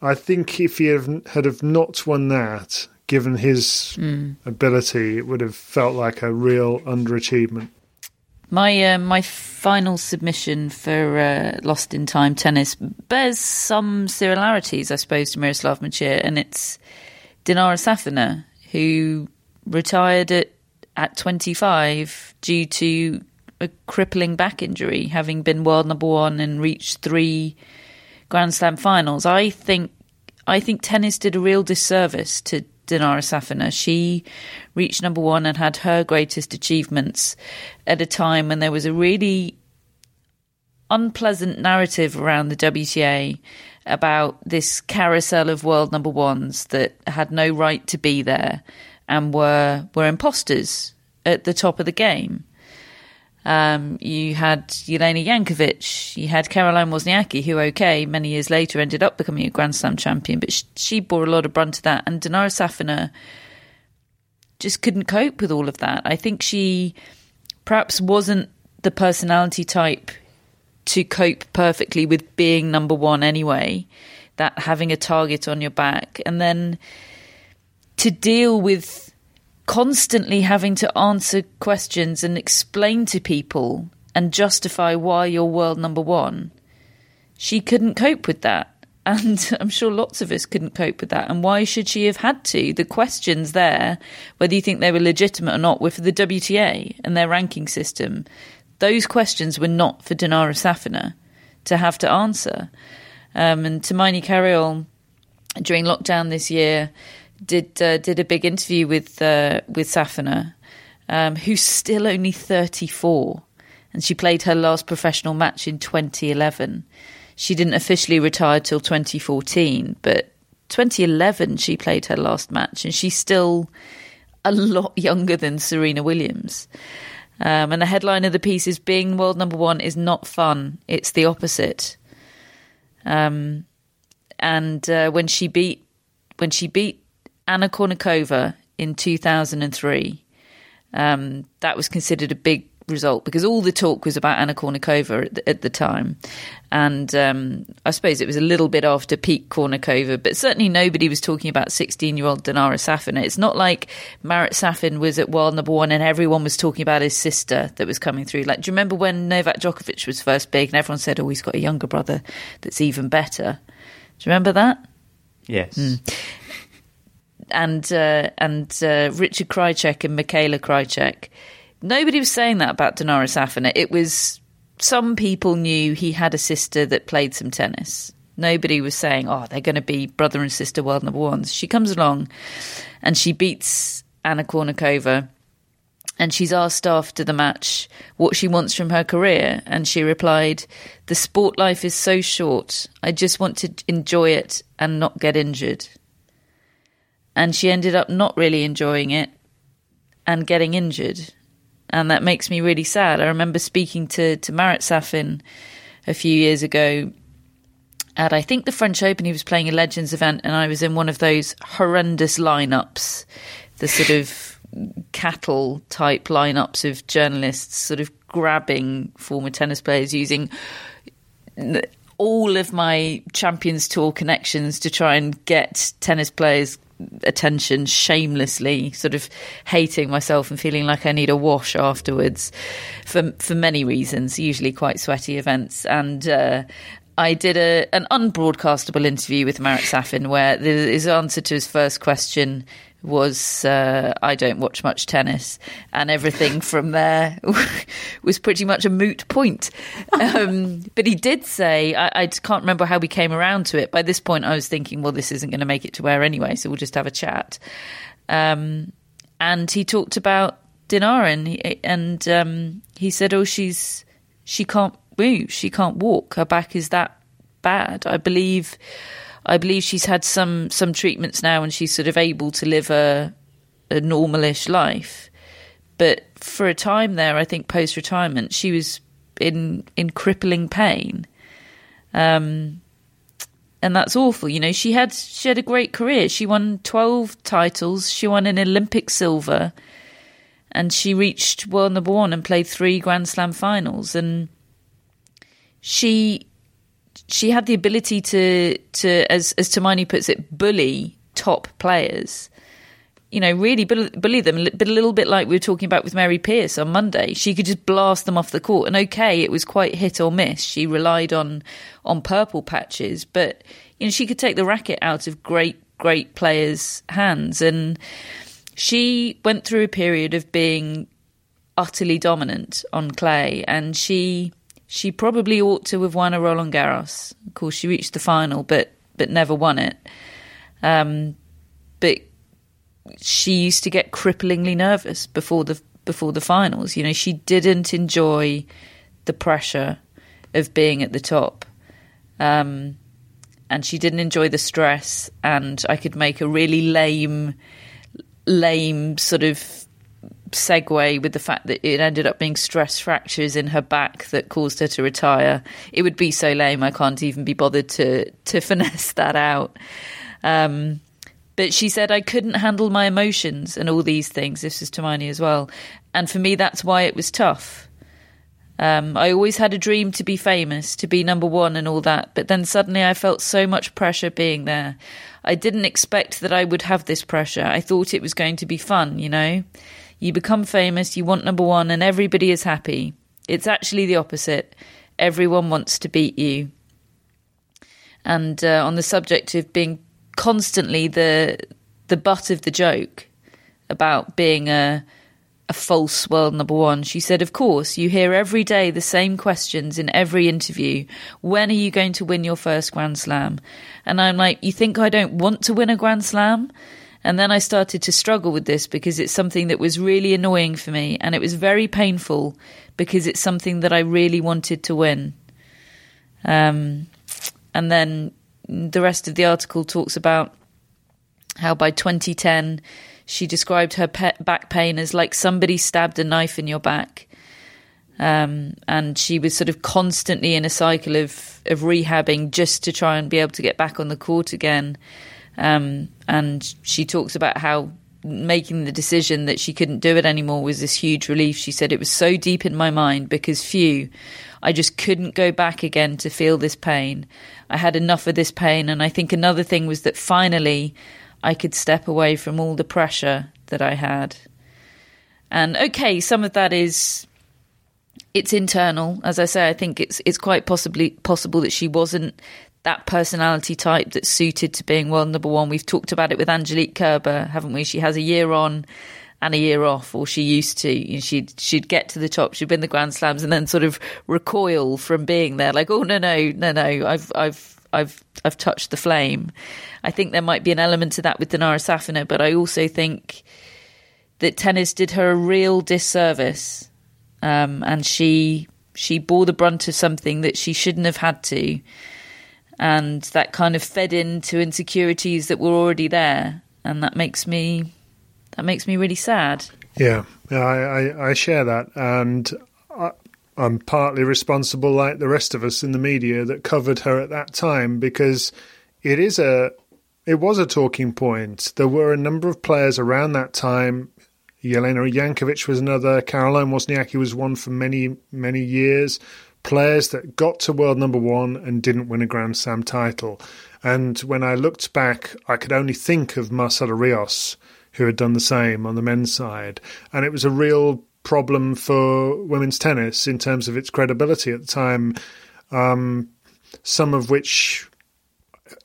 [SPEAKER 9] I think if he had, had have not won that, given his
[SPEAKER 8] mm.
[SPEAKER 9] ability, it would have felt like a real underachievement.
[SPEAKER 8] My uh, my final submission for uh, Lost in Time tennis bears some similarities, I suppose, to Miroslav Mecir, and it's Dinara Safina, who retired at at 25 due to a crippling back injury, having been world number one and reached three Grand Slam finals. I think I think tennis did a real disservice to Dinara Safina. She reached number one and had her greatest achievements at a time when there was a really unpleasant narrative around the WTA about this carousel of world number ones that had no right to be there and were were imposters at the top of the game. Um, you had Jelena Jankovic, you had Caroline Wozniacki, who, okay, many years later ended up becoming a Grand Slam champion, but she, she bore a lot of brunt of that. And Dinara Safina just couldn't cope with all of that. I think she perhaps wasn't the personality type to cope perfectly with being number one anyway, that having a target on your back. And then to deal with constantly having to answer questions and explain to people and justify why you're world number one, she couldn't cope with that. And I'm sure lots of us couldn't cope with that. And why should she have had to? The questions there, whether you think they were legitimate or not, were for the WTA and their ranking system. Those questions were not for Dinara Safina to have to answer. Um, and Tumaini Carayol, during lockdown this year, did uh, did a big interview with uh, with Safina, um, who's still only 34, and she played her last professional match in 2011 she didn't officially retire till 2014, but 2011 she played her last match, and she's still a lot younger than Serena Williams. Um, and the headline of the piece is "Being world number one is not fun; it's the opposite." Um, and uh, when she beat when she beat Anna Kournikova in 2003, um, that was considered a big result because all the talk was about Anna Kournikova at the, at the time, and um, I suppose it was a little bit after peak Kournikova, but certainly nobody was talking about 16-year-old Dinara Safin. It's not like Marat Safin was at world number one and everyone was talking about his sister that was coming through. Like, do you remember when Novak Djokovic was first big and everyone said, "Oh, he's got a younger brother that's even better"? Do you remember that?
[SPEAKER 5] Yes.
[SPEAKER 8] Mm and uh, and uh, Richard Krajicek and Michaela Krajicek Nobody was saying that about Dinara Safina. It was some people knew he had a sister that played some tennis. Nobody was saying, "Oh, they're going to be brother and sister world number ones." She comes along, and she beats Anna Kournikova, and she's asked after the match what she wants from her career, and she replied, "The sport life is so short. I just want to enjoy it and not get injured." And she ended up not really enjoying it and getting injured and that makes me really sad. I remember speaking to to Marat Safin a few years ago at I think the French Open. He was playing a Legends event, and I was in one of those horrendous lineups, the sort of cattle type lineups of journalists, sort of grabbing former tennis players using all of my Champions Tour connections to try and get tennis players attention shamelessly, sort of hating myself and feeling like I need a wash afterwards for for many reasons, usually quite sweaty events. And uh, I did a an unbroadcastable interview with Marat Safin where his answer to his first question was uh, I don't watch much tennis, and everything from there was pretty much a moot point. Um, but he did say, I, I, can't remember how we came around to it. By this point, I was thinking, well, this isn't going to make it to air anyway, so we'll just have a chat. Um, and he talked about Dinara, and he, and um, he said, oh, she's she can't move, she can't walk, her back is that bad. I believe I believe she's had some some treatments now, and she's sort of able to live a a normalish life. But for a time there, I think post retirement, she was in in crippling pain. Um, and that's awful. You know, she had she had a great career. She won twelve titles. She won an Olympic silver, and she reached world number one and played three Grand Slam finals. And she she had the ability to to as as Tumaini puts it, bully top players. You know, really bully them, but a little bit like we were talking about with Mary Pierce on Monday. She could just blast them off the court, and okay, it was quite hit or miss. She relied on on purple patches, but you know she could take the racket out of great great players' hands, and she went through a period of being utterly dominant on clay, and she she probably ought to have won a Roland Garros. Of course, she reached the final, but but never won it. Um, but she used to get cripplingly nervous before the before the finals. You know, she didn't enjoy the pressure of being at the top. Um, and she didn't enjoy the stress and I could make a really lame lame sort of segue with the fact that it ended up being stress fractures in her back that caused her to retire. It would be so lame. I can't even be bothered to to finesse that out. Um, but she said I couldn't handle my emotions and all these things. This is Tumaini as well, and for me that's why it was tough. Um, I always had a dream to be famous, to be number one, and all that. But then suddenly I felt so much pressure being there. I didn't expect that I would have this pressure. I thought it was going to be fun, you know. You become famous, you want number one, and everybody is happy. It's actually the opposite. Everyone wants to beat you. And uh, on the subject of being constantly the the butt of the joke about being a a false world number one. She said, Of course, you hear every day the same questions in every interview. When are you going to win your first Grand Slam? And I'm like, You think I don't want to win a Grand Slam? And then I started to struggle with this because it's something that was really annoying for me and it was very painful because it's something that I really wanted to win. Um, and then the rest of the article talks about how by 2010 she described her back pain as like somebody stabbed a knife in your back. Um, and she was sort of constantly in a cycle of, of rehabbing just to try and be able to get back on the court again. Um, and she talks about how making the decision that she couldn't do it anymore was this huge relief. She said it was so deep in my mind because, phew, I just couldn't go back again to feel this pain. I had enough of this pain. And I think another thing was that finally I could step away from all the pressure that I had. And okay, some of that is it's internal. As I say, I think it's it's quite possibly possible that she wasn't that personality type that's suited to being world number one. We've talked about it with Angelique Kerber, haven't we? She has a year on and a year off, or she used to. You know, she'd she'd get to the top, she'd win the Grand Slams, and then sort of recoil from being there, like, oh no no no no, I've I've I've I've touched the flame. I think there might be an element to that with Dinara Safina, but I also think that tennis did her a real disservice, um, and she she bore the brunt of something that she shouldn't have had to, and that kind of fed into insecurities that were already there, and that makes me that makes me really sad.
[SPEAKER 9] Yeah, yeah, I, I, I share that, and I'm partly responsible, like the rest of us in the media that covered her at that time, because it is a it was a talking point. There were a number of players around that time. Jelena Jankovic was another. Caroline Wozniacki was one for many many years. Players that got to world number one and didn't win a Grand Slam title. And when I looked back, I could only think of Marcelo Rios, who had done the same on the men's side. And it was a real problem for women's tennis in terms of its credibility at the time. Um, some of which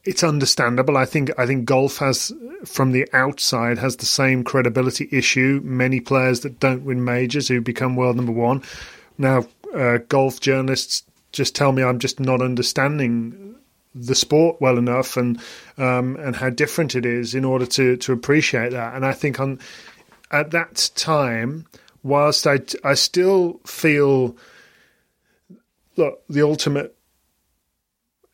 [SPEAKER 9] it's understandable. I think I think golf has from the outside has the same credibility issue. Many players that don't win majors who become world number one. Now, uh, golf journalists just tell me I'm just not understanding the sport well enough and um, and how different it is in order to to appreciate that. And I think on at that time whilst I, I still feel look, the ultimate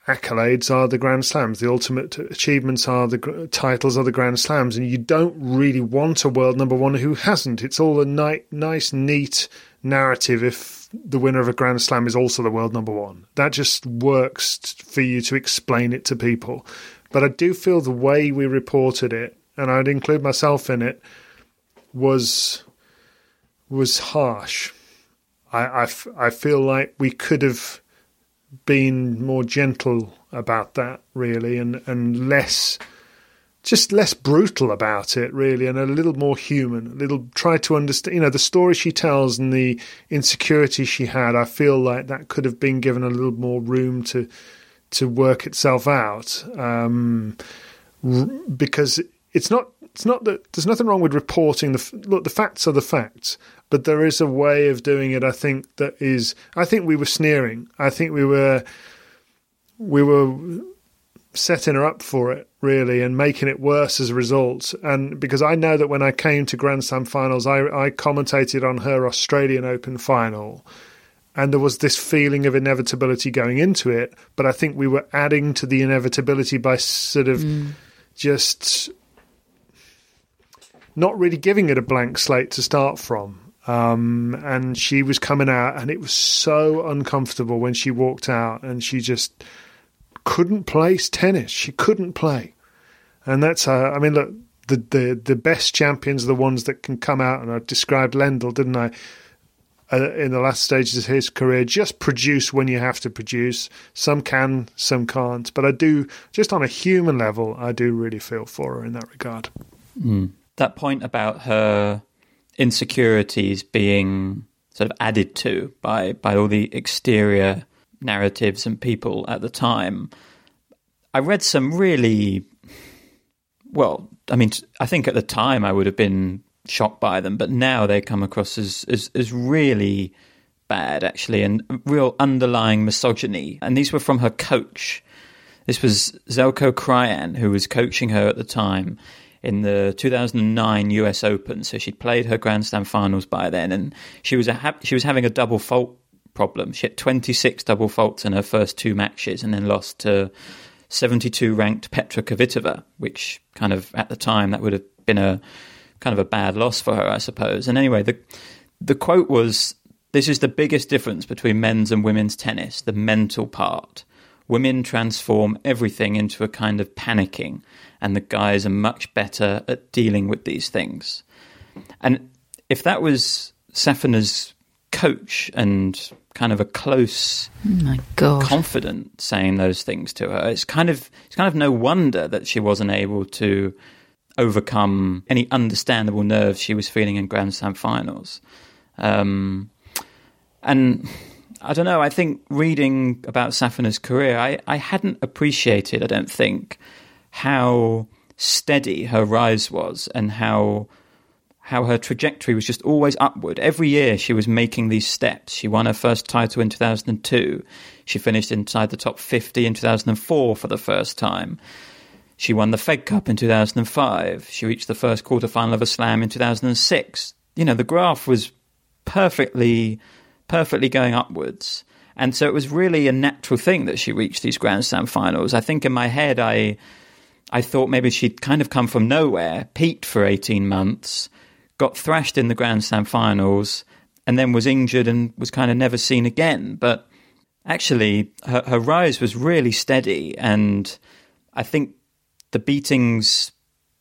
[SPEAKER 9] accolades are the Grand Slams. The ultimate achievements are the titles are the Grand Slams, and you don't really want a world number one who hasn't. It's all a ni- nice, neat narrative if the winner of a Grand Slam is also the world number one. That just works for you to explain it to people. But I do feel the way we reported it, and I'd include myself in it, was was harsh. I, I, I feel like we could have been more gentle about that, really, and, and less, just less brutal about it, really, and a little more human. A little try to understand, you know, the story she tells and the insecurity she had. I feel like that could have been given a little more room to to work itself out, um, because it's not it's not that there's nothing wrong with reporting the look. The facts are the facts, but there is a way of doing it. I think that is. I think we were sneering. I think we were we were setting her up for it really and making it worse as a result. And because I know that when I came to Grand Slam finals, I, I commentated on her Australian Open final. And there was this feeling of inevitability going into it, but I think we were adding to the inevitability by sort of mm. just not really giving it a blank slate to start from. Um, and she was coming out, and it was so uncomfortable when she walked out, and she just couldn't play tennis. She couldn't play, and that's. Uh, I mean, look, the, the the best champions are the ones that can come out, and I described Lendl, didn't I? Uh, in the last stages of his career, just produce when you have to produce. Some can, some can't. But I do, just on a human level, I do really feel for her in that regard.
[SPEAKER 5] Mm that point about her insecurities being sort of added to by by all the exterior narratives and people at the time. I read some really well. I mean, I think at the time I would have been shocked by them, but now they come across as as, as really bad, actually, and real underlying misogyny. And these were from her coach. This was Zeljko Krajan, who was coaching her at the time in the 2009 US Open. So she'd played her Grand Slam finals by then, and she was a ha- she was having a double fault problem. She had 26 double faults in her first two matches, and then lost to 72 ranked Petra Kvitova, which kind of at the time that would have been a kind of a bad loss for her, I suppose. And anyway, the the quote was, "This is the biggest difference between men's and women's tennis: the mental part." Women transform everything into a kind of panicking and the guys are much better at dealing with these things. And if that was Safina's coach and kind of a close
[SPEAKER 8] oh my God.
[SPEAKER 5] confident saying those things to her, it's kind of it's kind of no wonder that she wasn't able to overcome any understandable nerves she was feeling in Grand Slam finals. Um, and I don't know. I think reading about Safina's career, I, I hadn't appreciated. I don't think how steady her rise was and how how her trajectory was just always upward. Every year she was making these steps. She won her first title in 2002. She finished inside the top 50 in 2004 for the first time. She won the Fed Cup in 2005. She reached the first quarterfinal of a slam in 2006. You know, the graph was perfectly perfectly going upwards. And so it was really a natural thing that she reached these Grand Slam finals. I think in my head I I thought maybe she'd kind of come from nowhere, peaked for 18 months, got thrashed in the Grand Slam finals, and then was injured and was kind of never seen again. But actually, her, her rise was really steady. And I think the beatings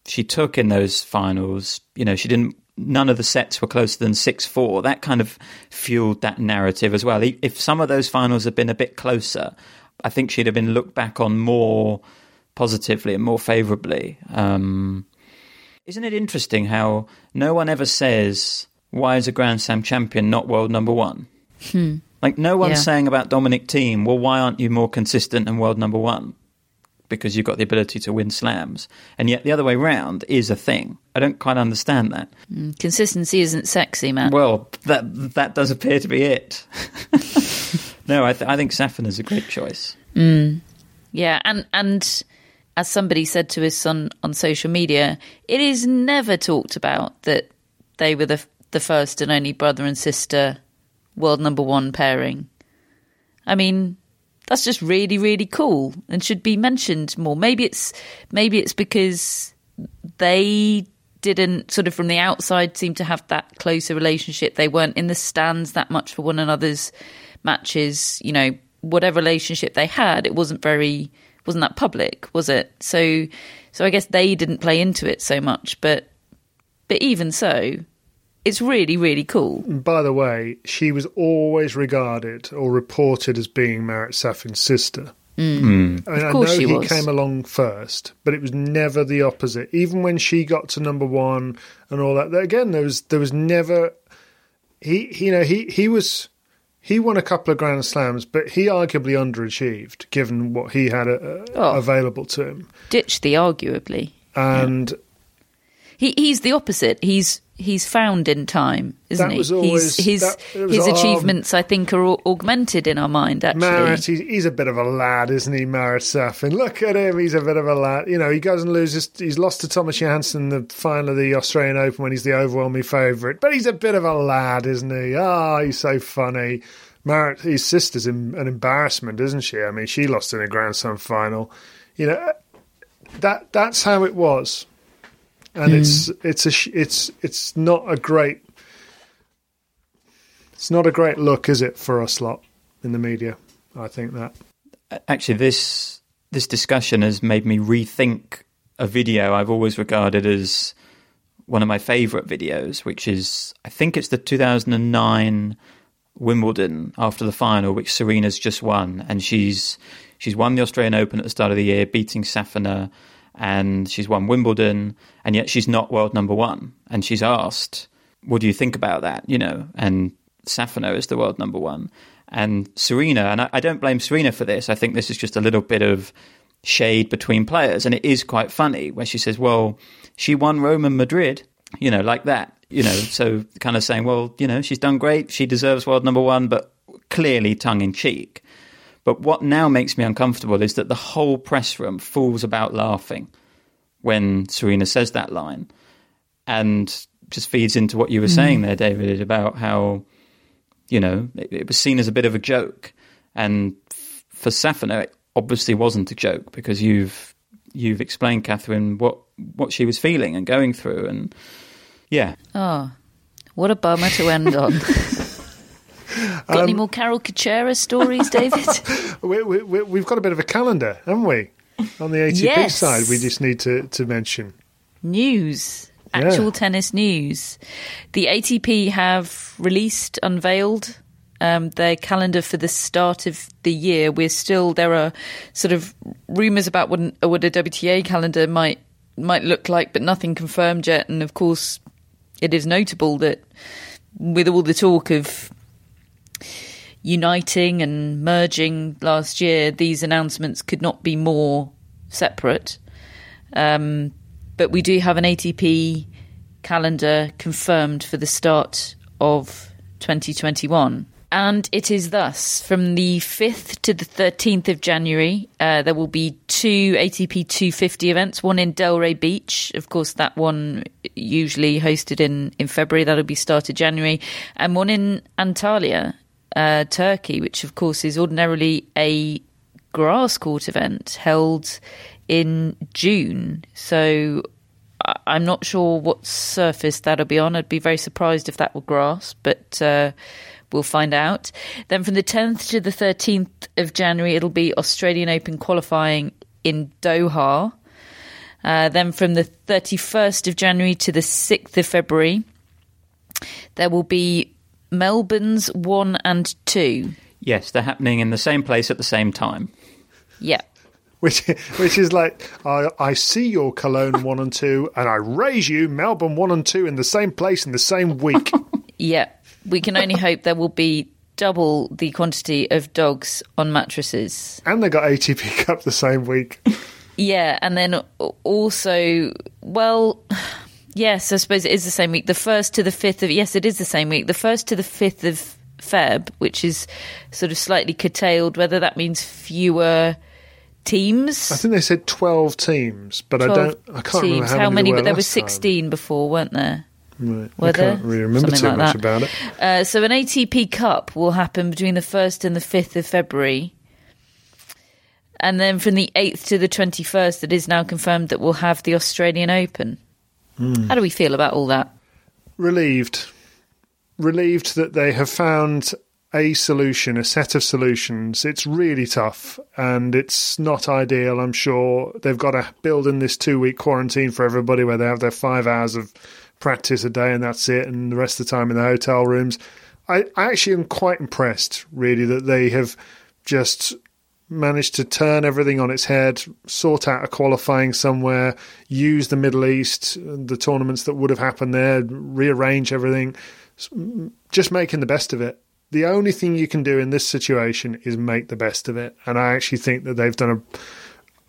[SPEAKER 5] she took in those finals, you know, she didn't, none of the sets were closer than 6 4. That kind of fueled that narrative as well. If some of those finals had been a bit closer, I think she'd have been looked back on more positively and more favourably. Um, isn't it interesting how no one ever says, why is a Grand Slam champion not world number one?
[SPEAKER 8] Hmm.
[SPEAKER 5] Like, no one's
[SPEAKER 8] Yeah.
[SPEAKER 5] saying about Dominic Thiem, well, why aren't you more consistent and world number one? Because you've got the ability to win slams. And yet the other way round is a thing. I don't quite understand that.
[SPEAKER 8] Mm, Consistency isn't sexy, man.
[SPEAKER 5] Well, that that does appear to be it. no, I, th- I think Safina's a great choice.
[SPEAKER 8] Mm. Yeah, and and as somebody said to his son on social media, it is never talked about that they were the the first and only brother and sister world number one pairing. I mean, that's just really really cool and should be mentioned more. Maybe it's maybe it's because they didn't sort of from the outside seem to have that closer relationship. They weren't in the stands that much for one another's matches. You know, whatever relationship they had, it wasn't very wasn't that public, was it? So so I guess they didn't play into it so much, but but even so, it's really really cool.
[SPEAKER 9] By the way, she was always regarded or reported as being Marat Safin's sister.
[SPEAKER 8] Mm.
[SPEAKER 9] I mean,
[SPEAKER 8] Of course
[SPEAKER 9] I know
[SPEAKER 8] she
[SPEAKER 9] he
[SPEAKER 8] was.
[SPEAKER 9] came along first, but it was never the opposite. Even when she got to number one and all that, again, there was there was never he, he you know he he was he won a couple of Grand Slams, but he arguably underachieved given what he had uh,
[SPEAKER 8] Oh.
[SPEAKER 9] available to him.
[SPEAKER 8] Ditch the arguably.
[SPEAKER 9] And
[SPEAKER 8] He he's the opposite. He's he's found in time, isn't
[SPEAKER 9] That
[SPEAKER 8] he?
[SPEAKER 9] was always-
[SPEAKER 8] he's, his
[SPEAKER 9] that-
[SPEAKER 8] his
[SPEAKER 9] um,
[SPEAKER 8] achievements, I think, are augmented in our mind. Actually,
[SPEAKER 9] Marat, he's, he's a bit of a lad, isn't he, Marat Safin? Look at him, he's a bit of a lad. You know, he goes and loses. He's lost to Thomas Johansson in the final of the Australian Open when he's the overwhelming favourite. But he's a bit of a lad, isn't he? Ah, he's so funny. Marat, his sister's in, an embarrassment, isn't she? I mean, she lost in a Grand Slam final. You know, that that's how it was, and
[SPEAKER 8] Hmm.
[SPEAKER 9] it's it's a it's it's not a great. It's not a great look, is it, for us lot in the media? I think that.
[SPEAKER 5] actually this this discussion has made me rethink a video I've always regarded as one of my favorite videos, which is I think it's the 2009 Wimbledon after the final, which Serena's just won, and she's she's won the Australian Open at the start of the year, beating Safina, and she's won Wimbledon, and yet she's not world number one. And she's asked, "What do you think about that?" You know, and Safina is the world number one. And Serena, and I, I don't blame Serena for this. I think this is just a little bit of shade between players, and it is quite funny where she says, "Well, she won Rome and Madrid," you know, like that, you know. So kind of saying, "Well, you know, she's done great. She deserves world number one," but clearly tongue in cheek. But what now makes me uncomfortable is that the whole press room falls about laughing when Serena says that line, and just feeds into what you were mm. saying there, David, about how you know it, it was seen as a bit of a joke, and f- for Safina, it obviously wasn't a joke because you've you've explained, Catherine, what what she was feeling and going through, and yeah,
[SPEAKER 8] Oh, what a bummer to end on. Got
[SPEAKER 9] Um,
[SPEAKER 8] any more Karol Kucera stories, David?
[SPEAKER 9] We, we, we, we've got a bit of a calendar, haven't we? On the ATP
[SPEAKER 8] Yes.
[SPEAKER 9] side, we just need to, to mention.
[SPEAKER 8] news,
[SPEAKER 9] Yeah.
[SPEAKER 8] actual tennis news. The ATP have released, unveiled um, their calendar for the start of the year. We're still there are sort of rumours about what, an, what a WTA calendar might might look like, but nothing confirmed yet. And of course, it is notable that with all the talk of uniting and merging last year, these announcements could not be more separate. Um, but we do have an ATP calendar confirmed for the start of 2021. And it is thus from the 5th to the 13th of January, uh, there will be two ATP 250 events, one in Delray Beach. Of course, that one usually hosted in, in February, that'll be started January, and one in Antalya, uh, Turkey, which of course is ordinarily a grass court event held in June. So I'm not sure what surface that'll be on. I'd be very surprised if that were grass, but uh, we'll find out. Then from the 10th to the 13th of January, it'll be Australian Open qualifying in Doha. Uh, then from the 31st of January to the 6th of February, there will be Melbourne's 1 and 2.
[SPEAKER 5] yes, they're happening in the same place at the same time.
[SPEAKER 8] Yeah.
[SPEAKER 9] Which, which is like, I, I see your Cologne 1 and 2, and I raise you Melbourne 1 and 2 in the same place in the same week.
[SPEAKER 8] Yeah, we can only hope there will be double the quantity of dogs on mattresses.
[SPEAKER 9] and they got ATP Cup the same week.
[SPEAKER 8] Yeah, and then also, well, yes, I suppose it is the same week. The first to the fifth of yes, it is the same week. The first to the fifth of Feb, which is sort of slightly curtailed. Whether that means fewer teams.
[SPEAKER 9] I think they said 12 teams, but I don't, I can't remember
[SPEAKER 8] teams.
[SPEAKER 9] how, many,
[SPEAKER 8] But there were
[SPEAKER 9] last time.
[SPEAKER 8] sixteen before, weren't there?
[SPEAKER 9] Right.
[SPEAKER 8] Were
[SPEAKER 9] I can't really remember
[SPEAKER 8] Something
[SPEAKER 9] too
[SPEAKER 8] like
[SPEAKER 9] much
[SPEAKER 8] that.
[SPEAKER 9] about it.
[SPEAKER 8] Uh, so an ATP Cup will happen between the 1st and the 5th of February. And then from the 8th to the 21st, it is now confirmed that we'll have the Australian Open.
[SPEAKER 9] Hmm.
[SPEAKER 8] How do we feel about all that?
[SPEAKER 9] Relieved. Relieved that they have found a solution, a set of solutions. It's really tough and it's not ideal, I'm sure. They've got to build in this two week quarantine for everybody where they have their five hours of practice a day and that's it, and the rest of the time in the hotel rooms. I, I actually am quite impressed, really, that they have just managed to turn everything on its head, sort out a qualifying somewhere, use the Middle East, the tournaments that would have happened there, rearrange everything, just making the best of it. The only thing you can do in this situation is make the best of it. And I actually think that they've done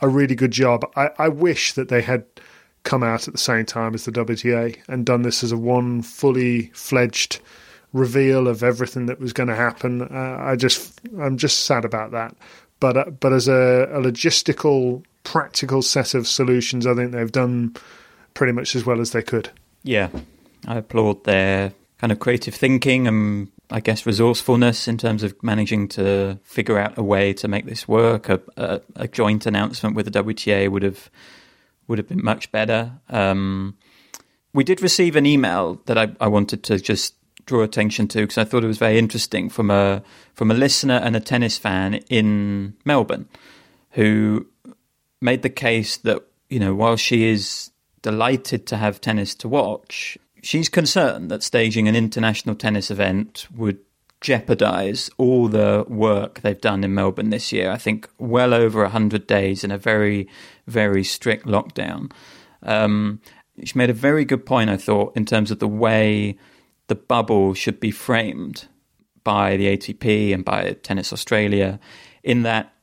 [SPEAKER 9] a, a really good job. I, I wish that they had come out at the same time as the WTA and done this as a one fully fledged reveal of everything that was going to happen. Uh, I just, I'm just sad about that. But uh, but as a, a logistical, practical set of solutions, I think they've done pretty much as well as they could.
[SPEAKER 5] Yeah, I applaud their kind of creative thinking and I guess resourcefulness in terms of managing to figure out a way to make this work. A, a, a joint announcement with the WTA would have would have been much better. Um, we did receive an email that I, I wanted to just draw attention to because I thought it was very interesting from a from a listener and a tennis fan in Melbourne who made the case that you know while she is delighted to have tennis to watch, she's concerned that staging an international tennis event would jeopardize all the work they've done in Melbourne this year. I think well over 100 days in a very, very strict lockdown. Um, she made a very good point, I thought, in terms of the way the bubble should be framed by the ATP and by Tennis Australia, in that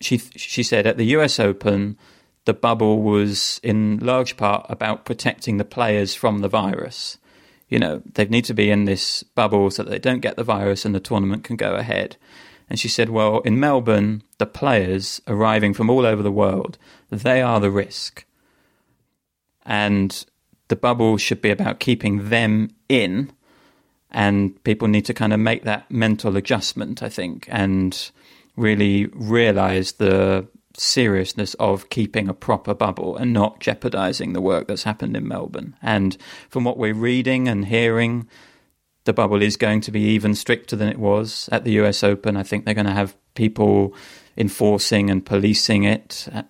[SPEAKER 5] she she said at the US Open the bubble was in large part about protecting the players from the virus. You know, they need to be in this bubble so that they don't get the virus and the tournament can go ahead. And she said, well, in Melbourne, the players arriving from all over the world, they are the risk. And the bubble should be about keeping them in. And people need to kind of make that mental adjustment, I think, and really realize the seriousness of keeping a proper bubble and not jeopardizing the work that's happened in Melbourne. And from what we're reading and hearing, the bubble is going to be even stricter than it was at the US Open. I think they're going to have people enforcing and policing it uh,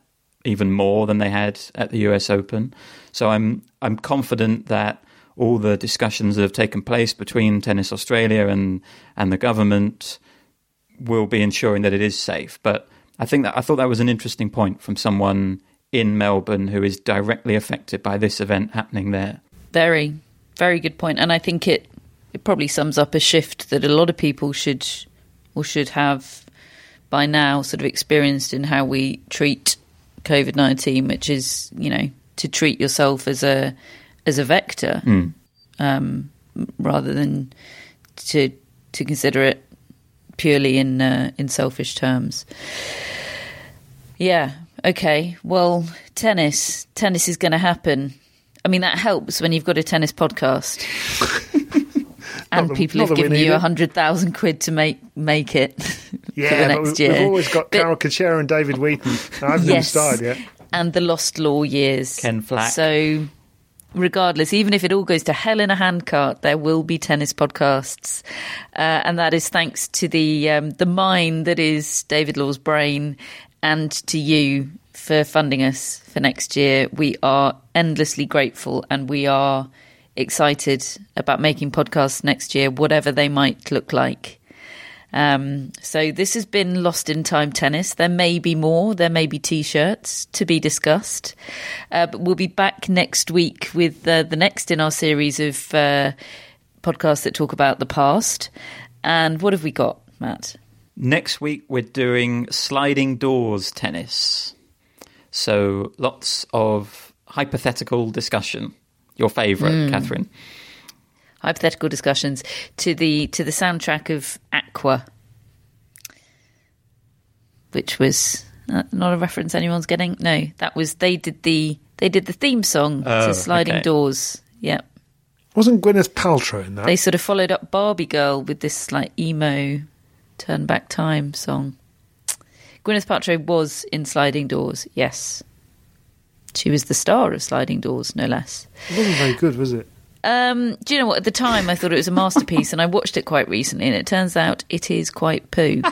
[SPEAKER 5] even more than they had at the US Open. So I'm I'm confident that all the discussions that have taken place between Tennis Australia and and the government will be ensuring that it is safe. But I think that I thought that was an interesting point from someone in Melbourne who is directly affected by this event happening there.
[SPEAKER 8] Very, very good point. point, and I think it it probably sums up a shift that a lot of people should or should have by now sort of experienced in how we treat COVID nineteen, which is you know to treat yourself as a as a vector
[SPEAKER 5] mm.
[SPEAKER 8] um, rather than to to consider it purely in uh, in selfish terms. Yeah. Okay. Well, tennis. Tennis is going to happen. I mean, that helps when you've got a tennis podcast. and
[SPEAKER 9] the-
[SPEAKER 8] people have given you a hundred thousand quid to make make it
[SPEAKER 9] Yeah,
[SPEAKER 8] for the next
[SPEAKER 9] we've,
[SPEAKER 8] year.
[SPEAKER 9] we've always got
[SPEAKER 8] But-
[SPEAKER 9] Karol Kucera and David Wheaton. I haven't even started yet.
[SPEAKER 8] and the lost law years.
[SPEAKER 5] Ken Flack.
[SPEAKER 8] So, regardless, even if it all goes to hell in a handcart, there will be tennis podcasts, uh, and that is thanks to the um, the mind that is David Law's brain, and to you for funding us for next year. We are endlessly grateful, and we are excited about making podcasts next year, whatever they might look like. Um, so this has been Lost in Time Tennis. There may be more. There may be T-shirts to be discussed. Uh, but we'll be back next week with uh, the next in our series of uh, podcasts that talk about the past. And what have we got, Matt?
[SPEAKER 5] Next week, we're doing sliding doors tennis. So lots of hypothetical discussion. Your favourite, Catherine.
[SPEAKER 8] Hypothetical discussions to the to the soundtrack of Aqua, which was uh, not a reference anyone's getting. No, that was they did the they did the theme song
[SPEAKER 5] Oh,
[SPEAKER 8] to Sliding
[SPEAKER 5] okay.
[SPEAKER 8] Doors. Yep.
[SPEAKER 9] Wasn't Gwyneth Paltrow in that?
[SPEAKER 8] They sort of followed up Barbie Girl with this like emo turn back time song. Gwyneth Paltrow was in Sliding Doors, yes. She was the star of Sliding Doors, no less.
[SPEAKER 9] It wasn't very good, was it?
[SPEAKER 8] Um, do you know what? At the time, I thought it was a masterpiece, and I watched it quite recently, and it turns out it is quite poo.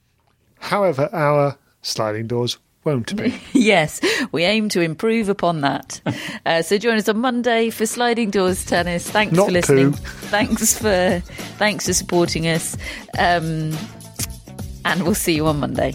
[SPEAKER 9] However, our sliding doors won't be.
[SPEAKER 8] yes, we aim to improve upon that. Uh, so join us on Monday for Sliding Doors Tennis. Thanks
[SPEAKER 9] Not
[SPEAKER 8] for listening.
[SPEAKER 9] poo.
[SPEAKER 8] Thanks for thanks for supporting us, um, and we'll see you on Monday.